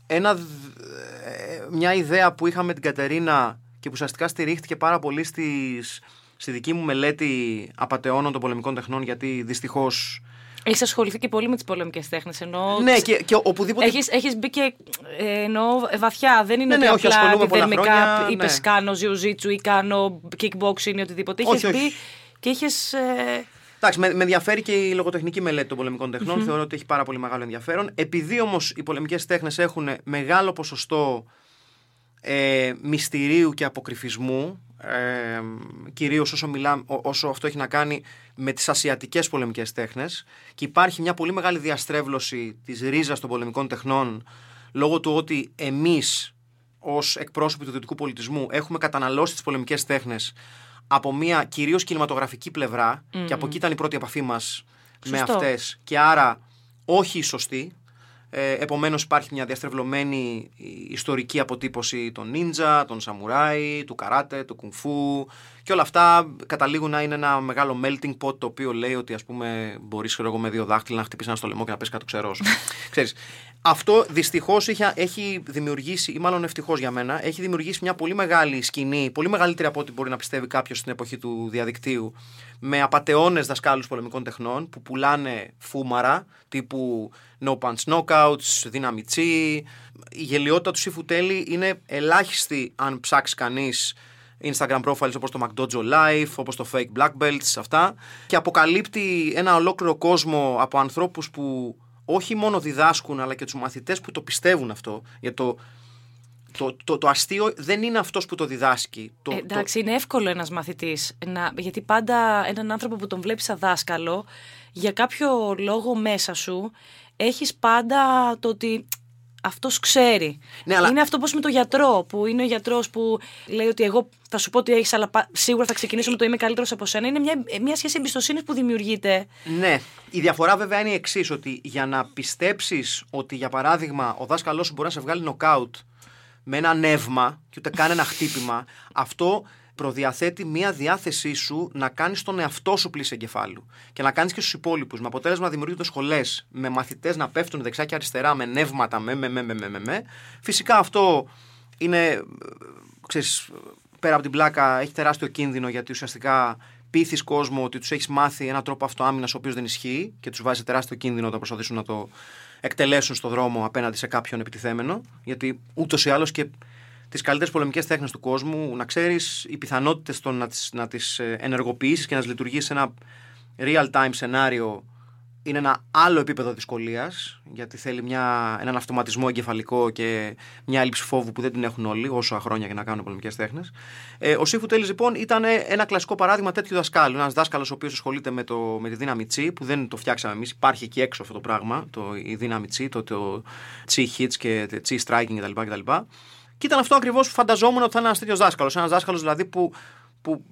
ένα, δ- ε, μια ιδέα που είχαμε με την Κατερίνα και που ουσιαστικά στηρίχθηκε πάρα πολύ στις, στη δική μου μελέτη απαταιώνων των πολεμικών τεχνών γιατί δυστυχώς Έχεις ασχοληθεί και πολύ με τις πολεμικές τέχνες. Ενώ ναι και, και οπουδήποτε Έχεις, έχεις μπει και ε, εννοώ ε, βαθιά. Δεν είναι Ναι, ναι, ότι όχι, απλά ασχολούμαι πολλά επιδερμικά χρόνια, είπες ναι. κάνω ζιουζίτσου ή κάνω kickboxing ή οτιδήποτε. Όχι, Είχες μπει όχι. Και είχες... Ε, Εντάξει, με, με ενδιαφέρει και η λογοτεχνική μελέτη των πολεμικών τεχνών. Θεωρώ ότι έχει πάρα πολύ μεγάλο ενδιαφέρον. Επειδή όμως οι πολεμικές τέχνες έχουν μεγάλο ποσοστό ε, μυστηρίου και αποκρυφισμού, ε, κυρίως όσο, μιλά, ό- όσο αυτό έχει να κάνει με τις ασιατικές πολεμικές τέχνες και υπάρχει μια πολύ μεγάλη διαστρέβλωση της ρίζας των πολεμικών τεχνών λόγω του ότι εμείς ως εκπρόσωποι του δυτικού πολιτισμού έχουμε καταναλώσει τις πολεμικές τέχνες από μια κυρίως κινηματογραφική πλευρά και από εκεί ήταν η πρώτη επαφή μας με Σωστό. αυτές και άρα όχι η σωστή ε, Επομένως, υπάρχει μια διαστρεβλωμένη ιστορική αποτύπωση των νίντζα, των σαμουράι, του καράτε, του κουνφού και όλα αυτά καταλήγουν να είναι ένα μεγάλο melting pot το οποίο λέει ότι ας πούμε μπορείς ξέρω εγώ, με δύο δάχτυλα να χτυπήσεις ένα στο λαιμό και να πέσει κάτω ξερός. Ξέρεις, αυτό δυστυχώς έχει δημιουργήσει, ή μάλλον ευτυχώς για μένα, έχει δημιουργήσει μια πολύ μεγάλη σκηνή, πολύ μεγαλύτερη από ό,τι μπορεί να πιστεύει κάποιος στην εποχή του διαδικτύου, με απαταιώνες δασκάλους πολεμικών τεχνών που πουλάνε φούμαρα τύπου no punch knockouts, δύναμη τσι. Η γελιότητα του Σύφου Τέλη είναι ελάχιστη αν ψάξει κανείς Instagram profiles όπως το McDojo Life, όπως το Fake Black Belts, αυτά και αποκαλύπτει ένα ολόκληρο κόσμο από ανθρώπους που όχι μόνο διδάσκουν αλλά και τους μαθητές που το πιστεύουν αυτό για το, το, το, το αστείο δεν είναι αυτός που το διδάσκει το, Ε, εντάξει, είναι εύκολο ένας μαθητής, να, γιατί πάντα έναν άνθρωπο που τον βλέπεις σαν δάσκαλο, για κάποιο λόγο μέσα σου, έχεις πάντα το ότι αυτός ξέρει. Ναι, αλλά- Είναι αυτό πώς με το γιατρό, που είναι ο γιατρός που λέει ότι εγώ θα σου πω ότι έχεις, αλλά πα- σίγουρα θα ξεκινήσω με το είμαι καλύτερος από σένα. Είναι μια, μια σχέση εμπιστοσύνης που δημιουργείται. Ναι. Η διαφορά βέβαια είναι η εξής: Ότι για να πιστέψεις ότι για παράδειγμα ο δάσκαλός σου μπορεί να σε βγάλει νοκάουτ με ένα νεύμα και ούτε καν ένα χτύπημα, αυτό προδιαθέτει μία διάθεσή σου να κάνεις τον εαυτό σου πλήση εγκεφάλου και να κάνεις και στους υπόλοιπους. Με αποτέλεσμα να δημιουργούνται σχολές με μαθητές να πέφτουν δεξιά και αριστερά με νεύματα, με, με, με, με, με, με, με. Φυσικά αυτό είναι, ε, ξέρεις, πέρα από την πλάκα, έχει τεράστιο κίνδυνο γιατί ουσιαστικά πείθεις κόσμο ότι τους έχεις μάθει έναν τρόπο αυτοάμυνας ο οποίος δεν ισχύει και τους βάζει σε τεράστιο κίνδυνο όταν προσπαθήσουν να το εκτελέσουν στο δρόμο απέναντι σε κάποιον επιτιθέμενο. Γιατί ούτως ή άλλως και τις καλύτερες πολεμικές τέχνες του κόσμου, να ξέρεις, οι πιθανότητες να τις να τις ε, ενεργοποιήσεις και να τις λειτουργήσει σε ένα real-time σενάριο είναι ένα άλλο επίπεδο δυσκολίας, γιατί θέλει μια, έναν αυτοματισμό εγκεφαλικό και μια έλλειψη φόβου που δεν την έχουν όλοι, όσο χρόνια για να κάνουν πολεμικές τέχνες. Ε, ο Σύφου Τέλη, λοιπόν, ήταν ένα κλασικό παράδειγμα τέτοιου δασκάλου. Ένας δάσκαλος ο οποίος ασχολείται με, το, με τη δύναμη τσι, που δεν το φτιάξαμε εμείς. Υπάρχει εκεί έξω αυτό το πράγμα, το, η δύναμη τσι, το, το τσι hits και το τσι striking κτλ. κτλ. Και ήταν αυτό ακριβώς που φανταζόμουν ότι θα είναι ένας τέτοιος δάσκαλος. Ένας δάσκαλος δηλαδή που, που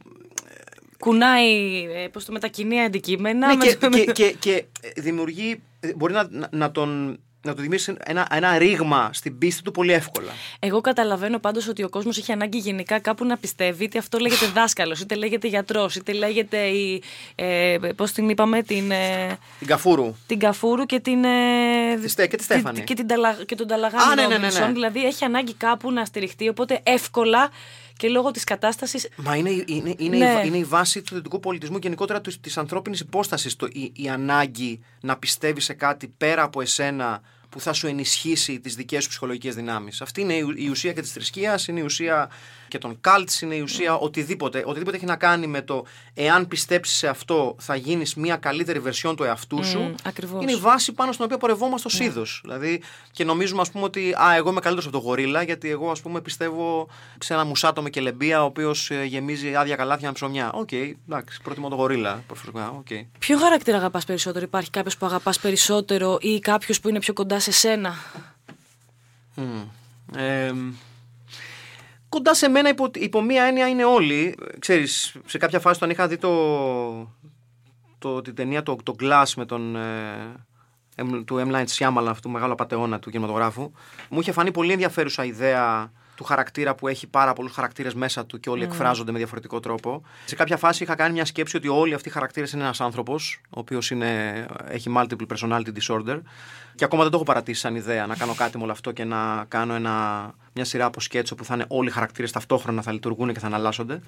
κουνάει ε, πώς το μετακινεί αντικείμενα. Ναι, με και, το- και, και, και δημιουργεί, μπορεί να, να, να τον να του δημιουργήσει ένα, ένα ρήγμα στην πίστη του πολύ εύκολα. Εγώ καταλαβαίνω πάντως ότι ο κόσμος έχει ανάγκη γενικά κάπου να πιστεύει είτε αυτό λέγεται δάσκαλος, είτε λέγεται γιατρός, είτε λέγεται η, ε, πώς την είπαμε, την, ε, Την Καφούρου. την Καφούρου και την. Ε, Τη Στέ- και τη Στέφανη. Και, την Ταλα- και τον Ταλαγάνη Α, ναι, ναι, ναι, ναι. Ρόμπινσον. Δηλαδή έχει ανάγκη κάπου να στηριχτεί. Οπότε εύκολα και λόγω της κατάσταση. Μα είναι, είναι, είναι, Ναι. η, βα- είναι η βάση του δυτικού πολιτισμού και γενικότερα τη ανθρώπινης υπόστασης. Η, η ανάγκη να πιστεύεις σε κάτι πέρα από εσένα που θα σου ενισχύσει τις δικές σου ψυχολογικές δυνάμεις. Αυτή είναι η, ου- η ουσία και της θρησκείας, είναι η ουσία και των cults, είναι η ουσία οτιδήποτε. Οτιδήποτε έχει να κάνει με το εάν πιστέψεις σε αυτό θα γίνεις μια καλύτερη βερσιόν του εαυτού σου. Μμ, ακριβώς. Είναι η βάση πάνω στην οποία πορευόμαστε ως είδος. Δηλαδή, και νομίζουμε, ας πούμε, ότι α, εγώ είμαι καλύτερος από τον γορίλα, γιατί εγώ, ας πούμε, πιστεύω σε ένα μουσάτο με κελεμπία, ο οποίος γεμίζει άδεια καλάθια με ψωμιά. Οκ, εντάξει, προτιμώ τον γορίλα προσωπικά. Οκ. Ποιο χαρακτήρα αγαπάς περισσότερο, Υπάρχει κάποιος που αγαπάς περισσότερο ή κάποιος που είναι πιο κοντά σε σένα; Μμ. Ε, κοντά σε μένα υπό, υπό μία έννοια είναι όλοι. Ξέρεις, σε κάποια φάση όταν είχα δει το, το, την ταινία το, το Glass με τον, ε, εμ- του M. Night Shyamalan, αυτού του μεγάλου απατεώνα του κινηματογράφου, μου είχε φανεί πολύ ενδιαφέρουσα ιδέα του χαρακτήρα που έχει πάρα πολλούς χαρακτήρες μέσα του και όλοι εκφράζονται με διαφορετικό τρόπο. Σε κάποια φάση είχα κάνει μια σκέψη ότι όλοι αυτοί οι χαρακτήρες είναι ένας άνθρωπος, ο οποίος έχει multiple personality disorder. Και ακόμα δεν το έχω παρατήσει σαν ιδέα να κάνω κάτι με όλο αυτό και να κάνω ένα, μια σειρά από σκέτσο που θα είναι όλοι οι χαρακτήρες ταυτόχρονα θα λειτουργούν και θα αναλλάσσονται.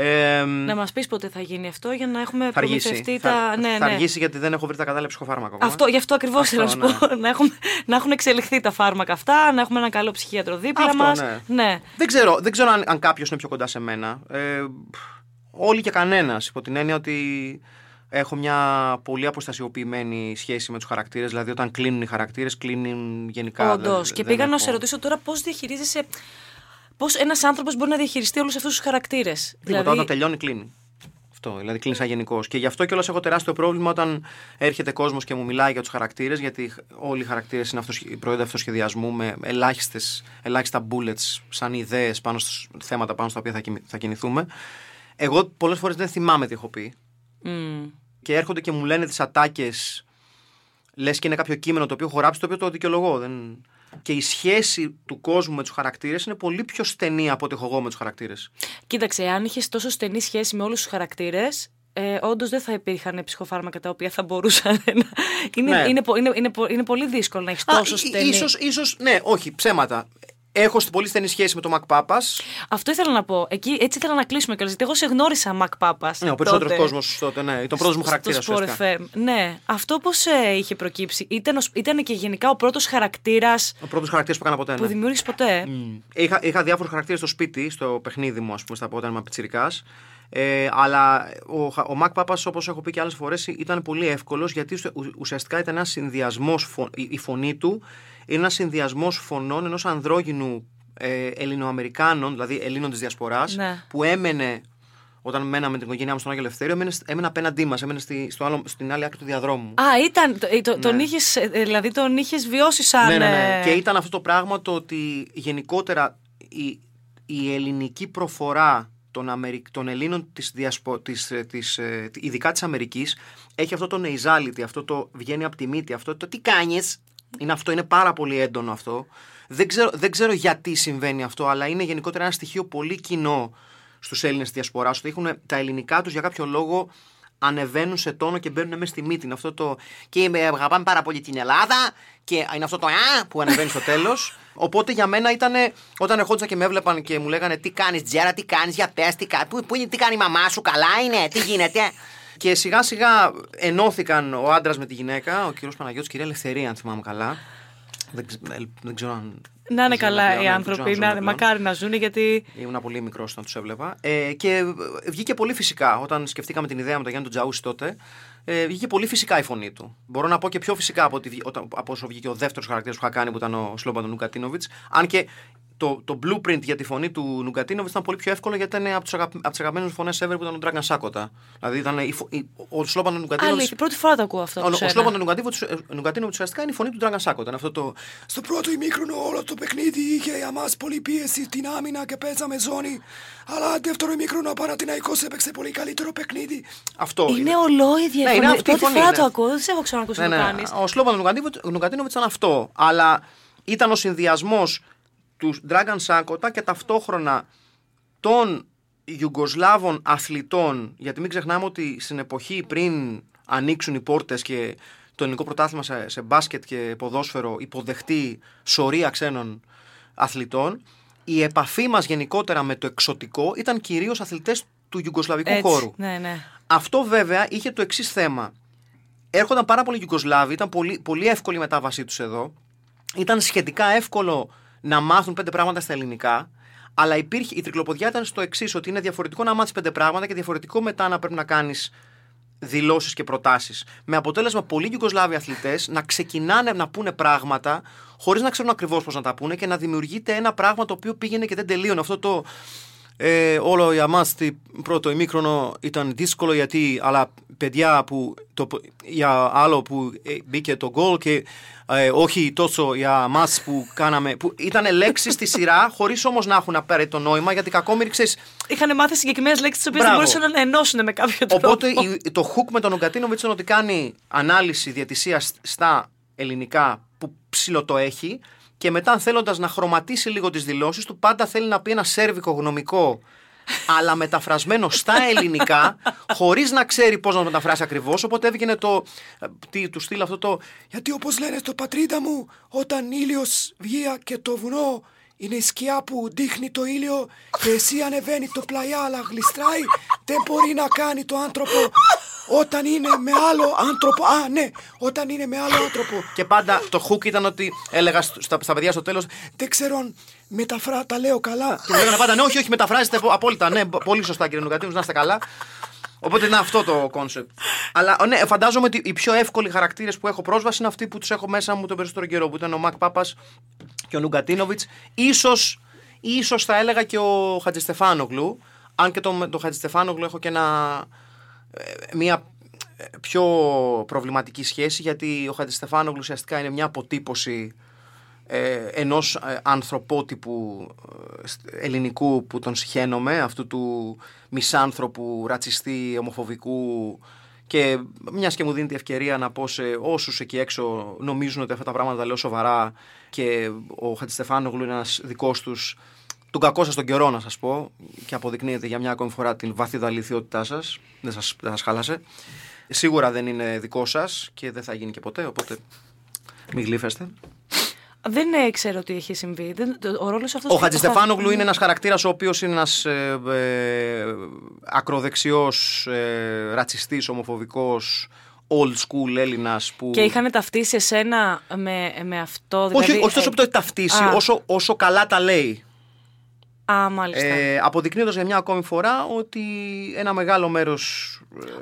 Ε, Να μας πεις πότε θα γίνει αυτό για να έχουμε θα αργήσει. προμηθευτεί Θα, τα. Ναι, θα ναι. αργήσει γιατί δεν έχω βρει τα κατάλληλα ψυχοφάρμακα. ακόμα. Αυτό, γι' αυτό ακριβώς Αυτό, θέλω να σου ναι. πω. Να έχουν, να έχουν εξελιχθεί τα φάρμακα αυτά, να έχουμε έναν καλό ψυχίατρο δίπλα Αυτό, μας. ναι. ναι. Δεν ξέρω, δεν ξέρω αν, αν κάποιος είναι πιο κοντά σε μένα. Ε, όλοι και κανένας. Υπό την έννοια ότι έχω μια πολύ αποστασιοποιημένη σχέση με τους χαρακτήρες. Δηλαδή, όταν κλείνουν οι χαρακτήρες, κλείνουν γενικά. Όντως. δεν- Και δεν πήγα να έχω- σε ρωτήσω τώρα πώς διαχειρίζεσαι. Πώς ένας άνθρωπος μπορεί να διαχειριστεί όλους αυτούς τους χαρακτήρες. Τίποτα, όταν τελειώνει, κλείνει. Αυτό, δηλαδή κλείνει σαν γενικός. Και γι' αυτό κιόλας έχω τεράστιο πρόβλημα όταν έρχεται κόσμος και μου μιλάει για τους χαρακτήρες, γιατί όλοι οι χαρακτήρες είναι αυτοσχε... προϊόντα αυτοσχεδιασμού με ελάχιστες, ελάχιστα bullets σαν ιδέες πάνω στα θέματα πάνω στα οποία θα, κινη- θα κινηθούμε. Εγώ πολλές φορές δεν θυμάμαι τι έχω πει. Μμ. Και έρχονται και μου λένε τις ατάκες, λες και είναι κάποιο κείμενο το οποίο έχω γράψει, το οποίο το δικαιολογώ. Δεν... Και η σχέση του κόσμου με τους χαρακτήρες είναι πολύ πιο στενή από ό,τι έχω εγώ με τους χαρακτήρες. Κοίταξε, αν είχες τόσο στενή σχέση με όλους τους χαρακτήρες, ε, όντως δεν θα υπήρχαν ψυχοφάρμακα τα οποία θα μπορούσαν να. Είναι, Ναι. είναι, πο- είναι, είναι, πο- είναι πολύ δύσκολο να έχεις τόσο στενή. Ίσως, ίσως, ναι, όχι, ψέματα. Έχω στην πολύ στενή σχέση με τον Μακ Πάπας. Αυτό ήθελα να πω. Εκεί, έτσι ήθελα να κλείσουμε κιόλας. Γιατί εγώ σε γνώρισα, Μακ Πάπας. Ναι, ο περισσότερος κόσμος τότε, ναι. Ήταν ο πρώτο μου χαρακτήρα. Στο Sport FM. Ναι. Αυτό πώς είχε προκύψει; Ήταν, ο- ήταν και γενικά ο πρώτος χαρακτήρας Ο πρώτος χαρακτήρας που έκανα ποτέ. που Ναι. δημιούργησε ποτέ; Είχα, είχα διάφορους χαρακτήρες στο σπίτι, στο παιχνίδι μου, ας πούμε, στα όταν ήμουν πιτσιρικάς. Ε, αλλά ο, ο Μακ Πάπας, όπως έχω πει και άλλες φορές, ήταν πολύ εύκολος γιατί ουσια- ου- ουσιαστικά ήταν ένας συνδυασμός. Η, η φωνή του είναι ένας συνδυασμός φωνών ενός ανδρόγυνου ε, Ελληνοαμερικάνων, δηλαδή Ελλήνων της Διασποράς, Ναι. που έμενε όταν μέναμε με την οικογένειά μου στον Άγιο Ελευθέριο, έμενε, έμενε απέναντί μας, έμενε στη, στο άλλο, στην άλλη άκρη του διαδρόμου. Α, ήταν. το- το- Τον Ναι. είχες, ε, δηλαδή τον είχες βιώσει σαν. Ναι, ναι, ναι. ε, Και ήταν αυτό το πράγμα το ότι γενικότερα η, η ελληνική προφορά των, Αμερικ... των Ελλήνων της, διασπο... της, ε, της, ε, ειδικά της Αμερικής έχει αυτό το nasality, αυτό το βγαίνει από τη μύτη, αυτό το τι κάνεις; Είναι αυτό, είναι πάρα πολύ έντονο αυτό. Δεν ξέρω, δεν ξέρω γιατί συμβαίνει αυτό, αλλά είναι γενικότερα ένα στοιχείο πολύ κοινό στους Έλληνες της διασποράς, ότι έχουν τα ελληνικά τους για κάποιο λόγο ανεβαίνουν σε τόνο και μπαίνουν μέσα στη μύτη. Είναι αυτό το. και με αγαπάμε πάρα πολύ την Ελλάδα και είναι αυτό το α που ανεβαίνει στο τέλος. Οπότε για μένα ήταν όταν ερχόντουσαν και με έβλεπαν και μου λέγανε Τι κάνεις, Τζέρα, τι κάνεις, για πες, τι, κα- πού, πού είναι, τι κάνει η μαμά σου, καλά είναι, τι γίνεται. Και σιγά σιγά ενώθηκαν ο άντρας με τη γυναίκα, ο κύριος Παναγιώτης, κυρία Ελευθερία, αν θυμάμαι καλά. Δεν, ξε- ε, δεν ξέρω αν. Να είναι δεν ξέρω καλά πλέον, οι δεν ξέρω αν άνθρωποι, ζουν να, πλέον. μακάρι να ζουν γιατί. Ήμουν πολύ μικρός όταν τους έβλεπα. Ε, και ε, βγήκε πολύ φυσικά. Όταν σκεφτήκαμε την ιδέα με τον Γιάννη τον Τζαούση τότε, ε, βγήκε πολύ φυσικά η φωνή του. Μπορώ να πω και πιο φυσικά από, ότι, βγη- όταν, από όσο βγήκε ο δεύτερος χαρακτήρας που είχα κάνει που ήταν ο Σλόμπαν Νουκατίνοβιτς. Αν και το, το blueprint για τη φωνή του Νουγκατίνοβιτς ήταν πολύ πιο εύκολο γιατί ήταν από, τους αγαπη, από τις αγαπημένες φωνές ever που ήταν ο Dragon Σάκοτα. Δηλαδή ήταν η, φο- η, ο Σλόπαν του Νουγκατίνοβιτ. Άλλη, πρώτη φορά το ακούω αυτό. Ο, από ο σένα. Σλόπαν του Νουγκατίνοβιτ ουσιαστικά είναι η φωνή του Dragon Σάκοτα. Είναι αυτό το. Στο πρώτο ημίχρονο όλο το παιχνίδι είχε για μας πολύ πίεση στην άμυνα και παίζαμε ζώνη. Αλλά δεύτερο ημίχρονο ο Παναθηναϊκός έπαιξε πολύ καλύτερο παιχνίδι. Αυτό Είναι ολόιδια Ναι, η είναι φωνή. αυτή η Πρώτη φωνή, φορά ναι. το ακούω, δεν σε έχω ξανακούσει Ναι, να το ναι. κάνεις. Ο Σλόπαν του Νουγκατίνοβιτς ήταν αυτό. Αλλά ήταν ο συνδυασμός τους Dragon Σάκοτα και ταυτόχρονα των Ιουγκοσλάβων αθλητών. Γιατί μην ξεχνάμε ότι στην εποχή πριν ανοίξουν οι πόρτες και το ελληνικό πρωτάθλημα σε, σε μπάσκετ και ποδόσφαιρο υποδεχτεί σωρία ξένων αθλητών, η επαφή μας γενικότερα με το εξωτικό ήταν κυρίως αθλητές του Ιουγκοσλαβικού Έτσι, χώρου. Ναι, ναι. Αυτό βέβαια είχε το εξής θέμα. Έρχονταν πάρα πολλοί Ιουγκοσλάβοι, ήταν πολύ, πολύ εύκολη η μετάβασή τους εδώ. Ήταν σχετικά εύκολο να μάθουν πέντε πράγματα στα ελληνικά. Αλλά υπήρχε, η τρικλοποδιά ήταν στο εξής, ότι είναι διαφορετικό να μάθεις πέντε πράγματα και διαφορετικό μετά να πρέπει να κάνεις δηλώσεις και προτάσεις. Με αποτέλεσμα πολλοί Ιουγκοσλάβοι αθλητές να ξεκινάνε να πούνε πράγματα χωρίς να ξέρουν ακριβώς πώς να τα πούνε και να δημιουργείται ένα πράγμα το οποίο πήγαινε και δεν τελείωνε. Αυτό το. Ε, όλο για μας το πρώτο ημίχρονο ήταν δύσκολο γιατί αλλά παιδιά που το, για άλλο που ε, μπήκε το γκολ και ε, όχι τόσο για μας που κάναμε που ήταν λέξεις στη σειρά χωρίς όμως να έχουν απαραίτητο νόημα γιατί κακόμοιροι ξέρεις Είχαν μάθει συγκεκριμένες λέξεις τις οποίες δεν Μπράβο. μπορούσαν να ενώσουν με κάποιο τρόπο. Οπότε η- το hook με τον Ογκατίνοβιτς είναι ότι κάνει ανάλυση διατησία στα ελληνικά που ψηλό το έχει και μετά θέλοντας να χρωματίσει λίγο τις δηλώσεις του, πάντα θέλει να πει ένα σέρβικο γνωμικό αλλά μεταφρασμένο στα ελληνικά, χωρίς να ξέρει πώς να το μεταφράσει ακριβώς. Οπότε έβγαινε το. ε, Τι, του στείλει αυτό το. Γιατί όπως λένε στο πατρίδα μου, όταν ήλιος βγει και το βουνό είναι η σκιά που δείχνει το ήλιο και εσύ ανεβαίνει το πλαϊά αλλά γλιστράει, δεν μπορεί να κάνει το άνθρωπο όταν είναι με άλλο άνθρωπο. Α, ναι, όταν είναι με άλλο άνθρωπο. Και πάντα το hook ήταν ότι έλεγα στ- στα, στα παιδιά στο τέλος. Δεν ξέρω αν μεταφρά τα λέω καλά. Και μου λέγανε πάντα ναι, όχι, όχι, μεταφράζετε απο- απόλυτα. Ναι, πο- πολύ σωστά κύριε Νουγκατίνου, να είστε καλά. Οπότε είναι αυτό το κόνσεπτ. Αλλά ναι, φαντάζομαι ότι οι πιο εύκολοι χαρακτήρες που έχω πρόσβαση είναι αυτοί που τους έχω μέσα μου τον περισσότερο καιρό. Που ήταν ο Μακ Πάπας και ο Νουγκατίνοβιτ. σω ίσως θα έλεγα και ο Χατζηστεφάνογλου. Αν και τον το Χατζηστεφάνογλου έχω και ένα, ε, μια ε, πιο προβληματική σχέση γιατί ο Χατζηστεφάνογλου ουσιαστικά είναι μια αποτύπωση ε, ενός ε, ανθρωπότυπου ε, σ- ελληνικού που τον συχαίνομαι, αυτού του μισάνθρωπου, ρατσιστή, ομοφοβικού και μιας και μου δίνει τη ευκαιρία να πω σε όσους εκεί έξω νομίζουν ότι αυτά τα πράγματα τα λέω σοβαρά και ο Χατζηστεφάνογλου είναι ένας δικός τους τον κακό σας τον καιρό να σας πω και αποδεικνύεται για μια ακόμη φορά την βαθύδα αληθιότητά σας. Δεν σας, δεν σας χάλασε. Σίγουρα δεν είναι δικό σας και δεν θα γίνει και ποτέ οπότε μην γλύφεστε Δεν ε, ξέρω τι έχει συμβεί. Δεν, το- ο ρόλος αυτός Ο που- Χατζηστεφάνογλου είναι ένας χαρακτήρας ο οποίος είναι ένας ε, ε, ακροδεξιός, ε, ρατσιστής, ομοφοβικός, old school Έλληνας που. Και είχαν ταυτίσει εσένα με, με αυτό. όχι, Δηλαδή, όχι τόσο ε, που το έχει ταυτίσει, α. όσο, όσο καλά τα λέει. Α, μάλιστα. Ε, Αποδεικνύοντας για μια ακόμη φορά ότι ένα μεγάλο μέρος.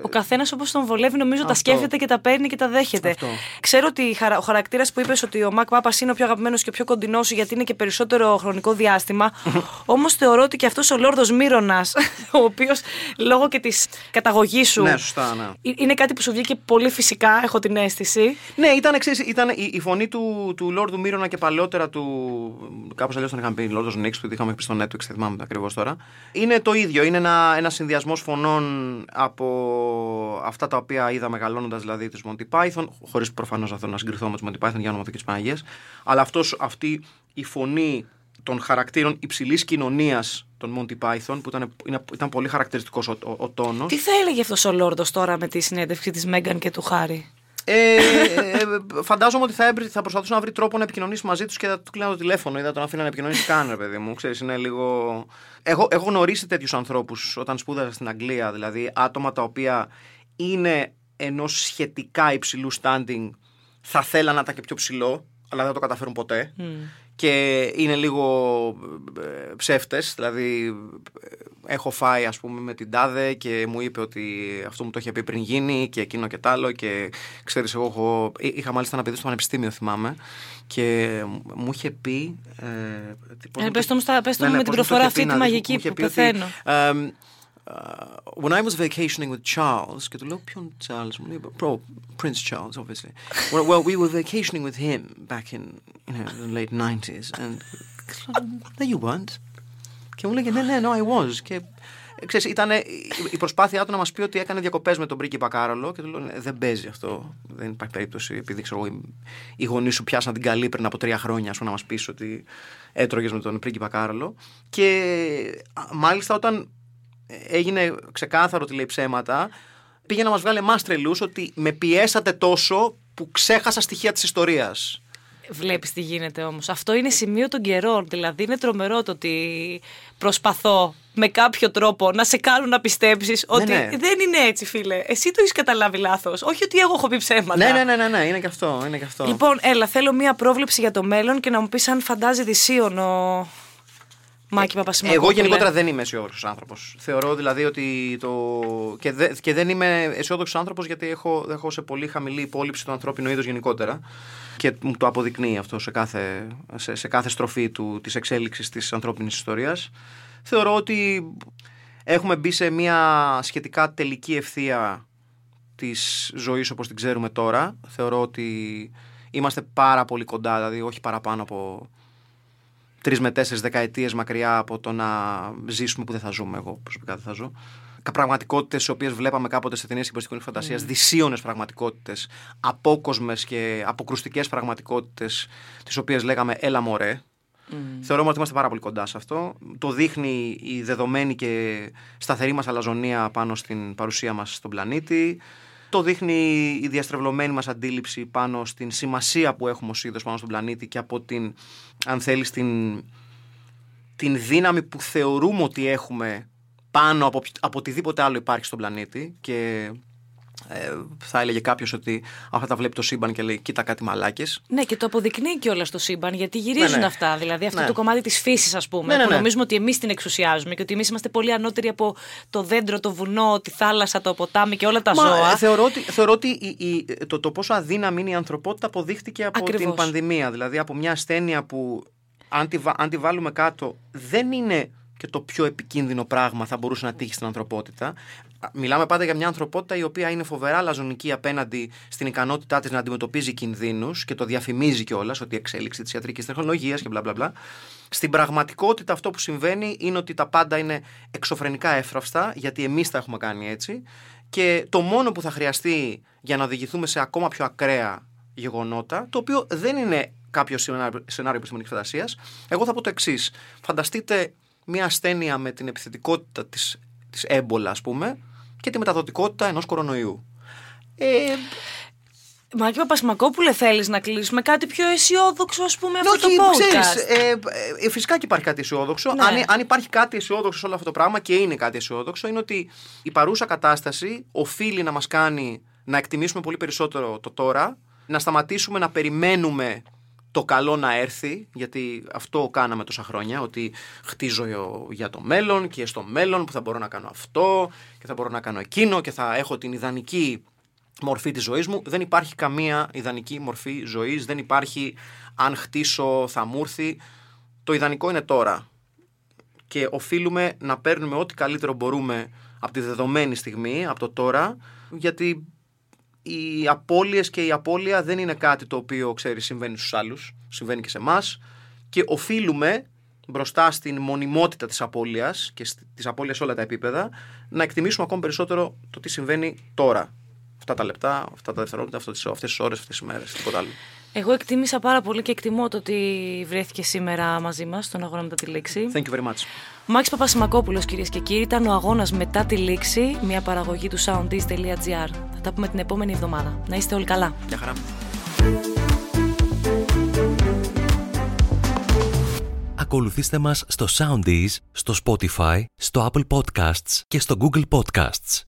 Ο καθένας όπως τον βολεύει, νομίζω τα Αυτό. σκέφτεται και τα παίρνει και τα δέχεται. Αυτό. Ξέρω ότι χαρα- ο χαρακτήρας που είπες ότι ο Μακ Πάπα είναι ο πιο αγαπημένος και ο πιο κοντινός σου γιατί είναι και περισσότερο χρονικό διάστημα. Όμως θεωρώ ότι και αυτός ο Λόρδος Μύρονας, ο οποίος λόγω και της καταγωγής σου. Ναι, σωστά, ναι. ε- Είναι κάτι που σου βγήκε πολύ φυσικά, έχω την αίσθηση. Ναι, ήταν, εξής, ήταν η, η φωνή του, του Λόρδου Μύρονα και παλαιότερα του. Κάπως αλλιώς τον είχαν πει Λόρδος Νίξ, που είχαμε πει στο Netflix, δεν θυμάμαι ακριβώς τώρα. Είναι το ίδιο. Είναι ένα, ένα συνδυασμός φωνών από αυτά τα οποία είδα μεγαλώνοντας, δηλαδή του Monty Python, χωρίς προφανώς να θέλω να συγκριθώ με του Monty Python για όνομα τη Παναγία. Αλλά αυτός, αυτή η φωνή των χαρακτήρων υψηλής κοινωνίας των Monty Python, που ήταν, είναι- ήταν πολύ χαρακτηριστικός ο, ο, ο τόνος. Τι θα έλεγε αυτός ο Λόρδος τώρα με τη συνέντευξη της Μέγαν και του Χάρη; Ε, ε, φαντάζομαι ότι θα, έβρι- θα προσπαθούσε να βρει τρόπο να επικοινωνήσει μαζί τους και θα του κλείνω το τηλέφωνο ή θα τον αφήνω να επικοινωνήσει καν, ρε παιδί μου. Ξέρεις, είναι λίγο. Έχω, έχω γνωρίσει τέτοιους ανθρώπους όταν σπούδασα στην Αγγλία, δηλαδή άτομα τα οποία είναι ενός σχετικά υψηλού standing, θα θέλαν να ήταν και πιο ψηλό. αλλά δεν το καταφέρουν ποτέ. Και είναι λίγο ψεύτες. Δηλαδή, ε, έχω φάει, ας πούμε, με την τάδε και μου είπε ότι αυτό μου το είχε πει πριν γίνει και εκείνο και τ' άλλο. Και ξέρεις, εγώ έχω, είχα μάλιστα ένα παιδί στο πανεπιστήμιο, θυμάμαι. Και μου είχε πει. Ε, πώς Ε, μου πες το- το μου στα- πες το Ναι, μου ναι, με την πώς μου το προφορά είχε αυτή πει, τη να δεις, μαγική μου είχε που πει ότι, πεθαίνω. Um, uh, when I was vacationing with Charles, και του λέω ποιον Charles, μου λέει, bro, Prince Charles, obviously. well, well, we were vacationing with him back in you know, the late 90s, and no, you weren't. Και μου λέγε, ναι, ναι, no, I was. Και ε, ξέρεις, ήταν η προσπάθειά του να μας πει ότι έκανε διακοπές με τον πρίγκιπα Κάρολο και του λέω, «Ναι, δεν παίζει αυτό. Δεν υπάρχει περίπτωση, επειδή ξέρω, εγώ, οι- οι γονείς σου πιάσαν την καλή πριν από τρία χρόνια, ας πούμε, να μας πεις ότι έτρωγες με τον πρίγκιπα Κάρολο. Και α, μάλιστα όταν έγινε ξεκάθαρο ότι λέει ψέματα, πήγε να μας βγάλει εμάς τρελούς ότι με πιέσατε τόσο που ξέχασα στοιχεία της ιστορίας. Βλέπεις τι γίνεται όμως. Αυτό είναι σημείο των καιρών. Δηλαδή είναι τρομερό το ότι προσπαθώ με κάποιο τρόπο να σε κάνουν να πιστέψεις ότι ναι. δεν είναι έτσι, φίλε. Εσύ το έχεις καταλάβει λάθος. Όχι ότι εγώ έχω πει ψέματα. Ναι, ναι, ναι, ναι, ναι, είναι και αυτό. Είναι και αυτό. Λοιπόν, έλα, θέλω μία πρόβλεψη για το μέλλον και να μου πεις αν φαντάζει δυσίων ο Μάκη Παπασημακόπουλε. Εγώ γενικότερα δεν είμαι αισιόδοξος άνθρωπος. Θεωρώ δηλαδή ότι το. και, δε... και δεν είμαι αισιόδοξος άνθρωπος γιατί έχω... έχω σε πολύ χαμηλή υπόλοιψη το ανθρώπινο είδο γενικότερα. Και μου το αποδεικνύει αυτό σε κάθε, σε, σε κάθε στροφή του... της εξέλιξης της ανθρώπινης ιστορίας. Θεωρώ ότι έχουμε μπει σε μια σχετικά τελική ευθεία της ζωής όπως την ξέρουμε τώρα. Θεωρώ ότι είμαστε πάρα πολύ κοντά, δηλαδή όχι παραπάνω από τρεις με τέσσερις δεκαετίες μακριά από το να ζήσουμε που δεν θα ζούμε. Εγώ προσωπικά δεν θα ζω. Πραγματικότητες τις οποίες βλέπαμε κάποτε σε ταινίες υποστηρική φαντασίας, mm. δυσίωνες πραγματικότητες, απόκοσμες και αποκρουστικές πραγματικότητες, τις οποίες λέγαμε έλα μωρέ. Mm. Θεωρούμε ότι είμαστε πάρα πολύ κοντά σε αυτό. Το δείχνει η δεδομένη και σταθερή μας αλαζονία πάνω στην παρουσία μας στον πλανήτη. Το δείχνει η διαστρεβλωμένη μας αντίληψη πάνω στην σημασία που έχουμε ως είδος πάνω στον πλανήτη και από την, αν θέλεις, την, την δύναμη που θεωρούμε ότι έχουμε πάνω από, από οτιδήποτε άλλο υπάρχει στον πλανήτη και ε, θα έλεγε κάποιος ότι αυτά τα βλέπει το σύμπαν και λέει κοίτα κάτι μαλάκες Ναι, και το αποδεικνύει κιόλας το σύμπαν, γιατί γυρίζουν Ναι, ναι. αυτά. Δηλαδή αυτό Ναι. το κομμάτι της φύσης, ας πούμε, Ναι, ναι, που ναι. νομίζουμε ότι εμείς την εξουσιάζουμε και ότι εμείς είμαστε πολύ ανώτεροι από το δέντρο, το βουνό, τη θάλασσα, το ποτάμι και όλα τα Μα, ζώα. ε, θεωρώ ότι, θεωρώ ότι η- η- το, το πόσο αδύναμη είναι η ανθρωπότητα αποδείχτηκε από Ακριβώς. την πανδημία. Δηλαδή από μια ασθένεια που αν τη, βα- αν τη βάλουμε κάτω δεν είναι και το πιο επικίνδυνο πράγμα θα μπορούσε να τύχει στην ανθρωπότητα. Α, Μιλάμε πάντα για μια ανθρωπότητα η οποία είναι φοβερά λαζονική απέναντι στην ικανότητά της να αντιμετωπίζει κινδύνους και το διαφημίζει κιόλας ότι η εξέλιξη της ιατρικής τεχνολογίας και μπλα μπλα μπλα. Στην πραγματικότητα αυτό που συμβαίνει είναι ότι τα πάντα είναι εξωφρενικά εύθραυστα, γιατί εμείς τα έχουμε κάνει έτσι. Και το μόνο που θα χρειαστεί για να οδηγηθούμε σε ακόμα πιο ακραία γεγονότα, το οποίο δεν είναι κάποιο σενάριο, σενάριο επιστημονικής φαντασίας, εγώ θα πω το εξής. Φανταστείτε μια ασθένεια με την επιθετικότητα της, της έμπολα, ας πούμε, και τη μεταδοτικότητα ενός κορονοϊού. Ε, Μάκη Παπασημακόπουλε, θέλεις να κλείσουμε κάτι πιο αισιόδοξο, ας πούμε, αυτό το όχι, podcast; ξέρεις, ε, ε, φυσικά και υπάρχει κάτι αισιόδοξο. Ναι. Αν, αν υπάρχει κάτι αισιόδοξο σε όλο αυτό το πράγμα και είναι κάτι αισιόδοξο, είναι ότι η παρούσα κατάσταση οφείλει να μας κάνει να εκτιμήσουμε πολύ περισσότερο το τώρα, να σταματήσουμε να περιμένουμε το καλό να έρθει, γιατί αυτό κάναμε τόσα χρόνια, ότι χτίζω για το μέλλον και στο μέλλον που θα μπορώ να κάνω αυτό και θα μπορώ να κάνω εκείνο και θα έχω την ιδανική μορφή της ζωής μου. Δεν υπάρχει καμία ιδανική μορφή ζωής, δεν υπάρχει αν χτίσω θα μου έρθει. Το ιδανικό είναι τώρα και οφείλουμε να παίρνουμε ό,τι καλύτερο μπορούμε από τη δεδομένη στιγμή, από το τώρα, γιατί οι απώλειες και η απώλεια δεν είναι κάτι το οποίο, ξέρεις, συμβαίνει στους άλλους, συμβαίνει και σε εμάς και οφείλουμε μπροστά στην μονιμότητα της απώλειας και σ- της απώλειας σε όλα τα επίπεδα να εκτιμήσουμε ακόμη περισσότερο το τι συμβαίνει τώρα. Αυτά τα λεπτά, αυτά τα δευτερόλεπτα, αυτές αυτές τις ώρες, αυτές τις μέρες, τίποτα άλλο. Εγώ εκτίμησα πάρα πολύ και εκτιμώ το ότι βρέθηκε σήμερα μαζί μας στον αγώνα μετά τη λήξη. Thank you very much. Μάκης Παπασημακόπουλος κυρίες και κύριοι ήταν ο αγώνας μετά τη λήξη, μια παραγωγή του soundis.gr. Θα τα πούμε την επόμενη εβδομάδα. Να είστε όλοι καλά. Γεια χαρά. Ακολουθήστε μας στο Soundees, στο Spotify, στο Apple Podcasts και στο Google Podcasts.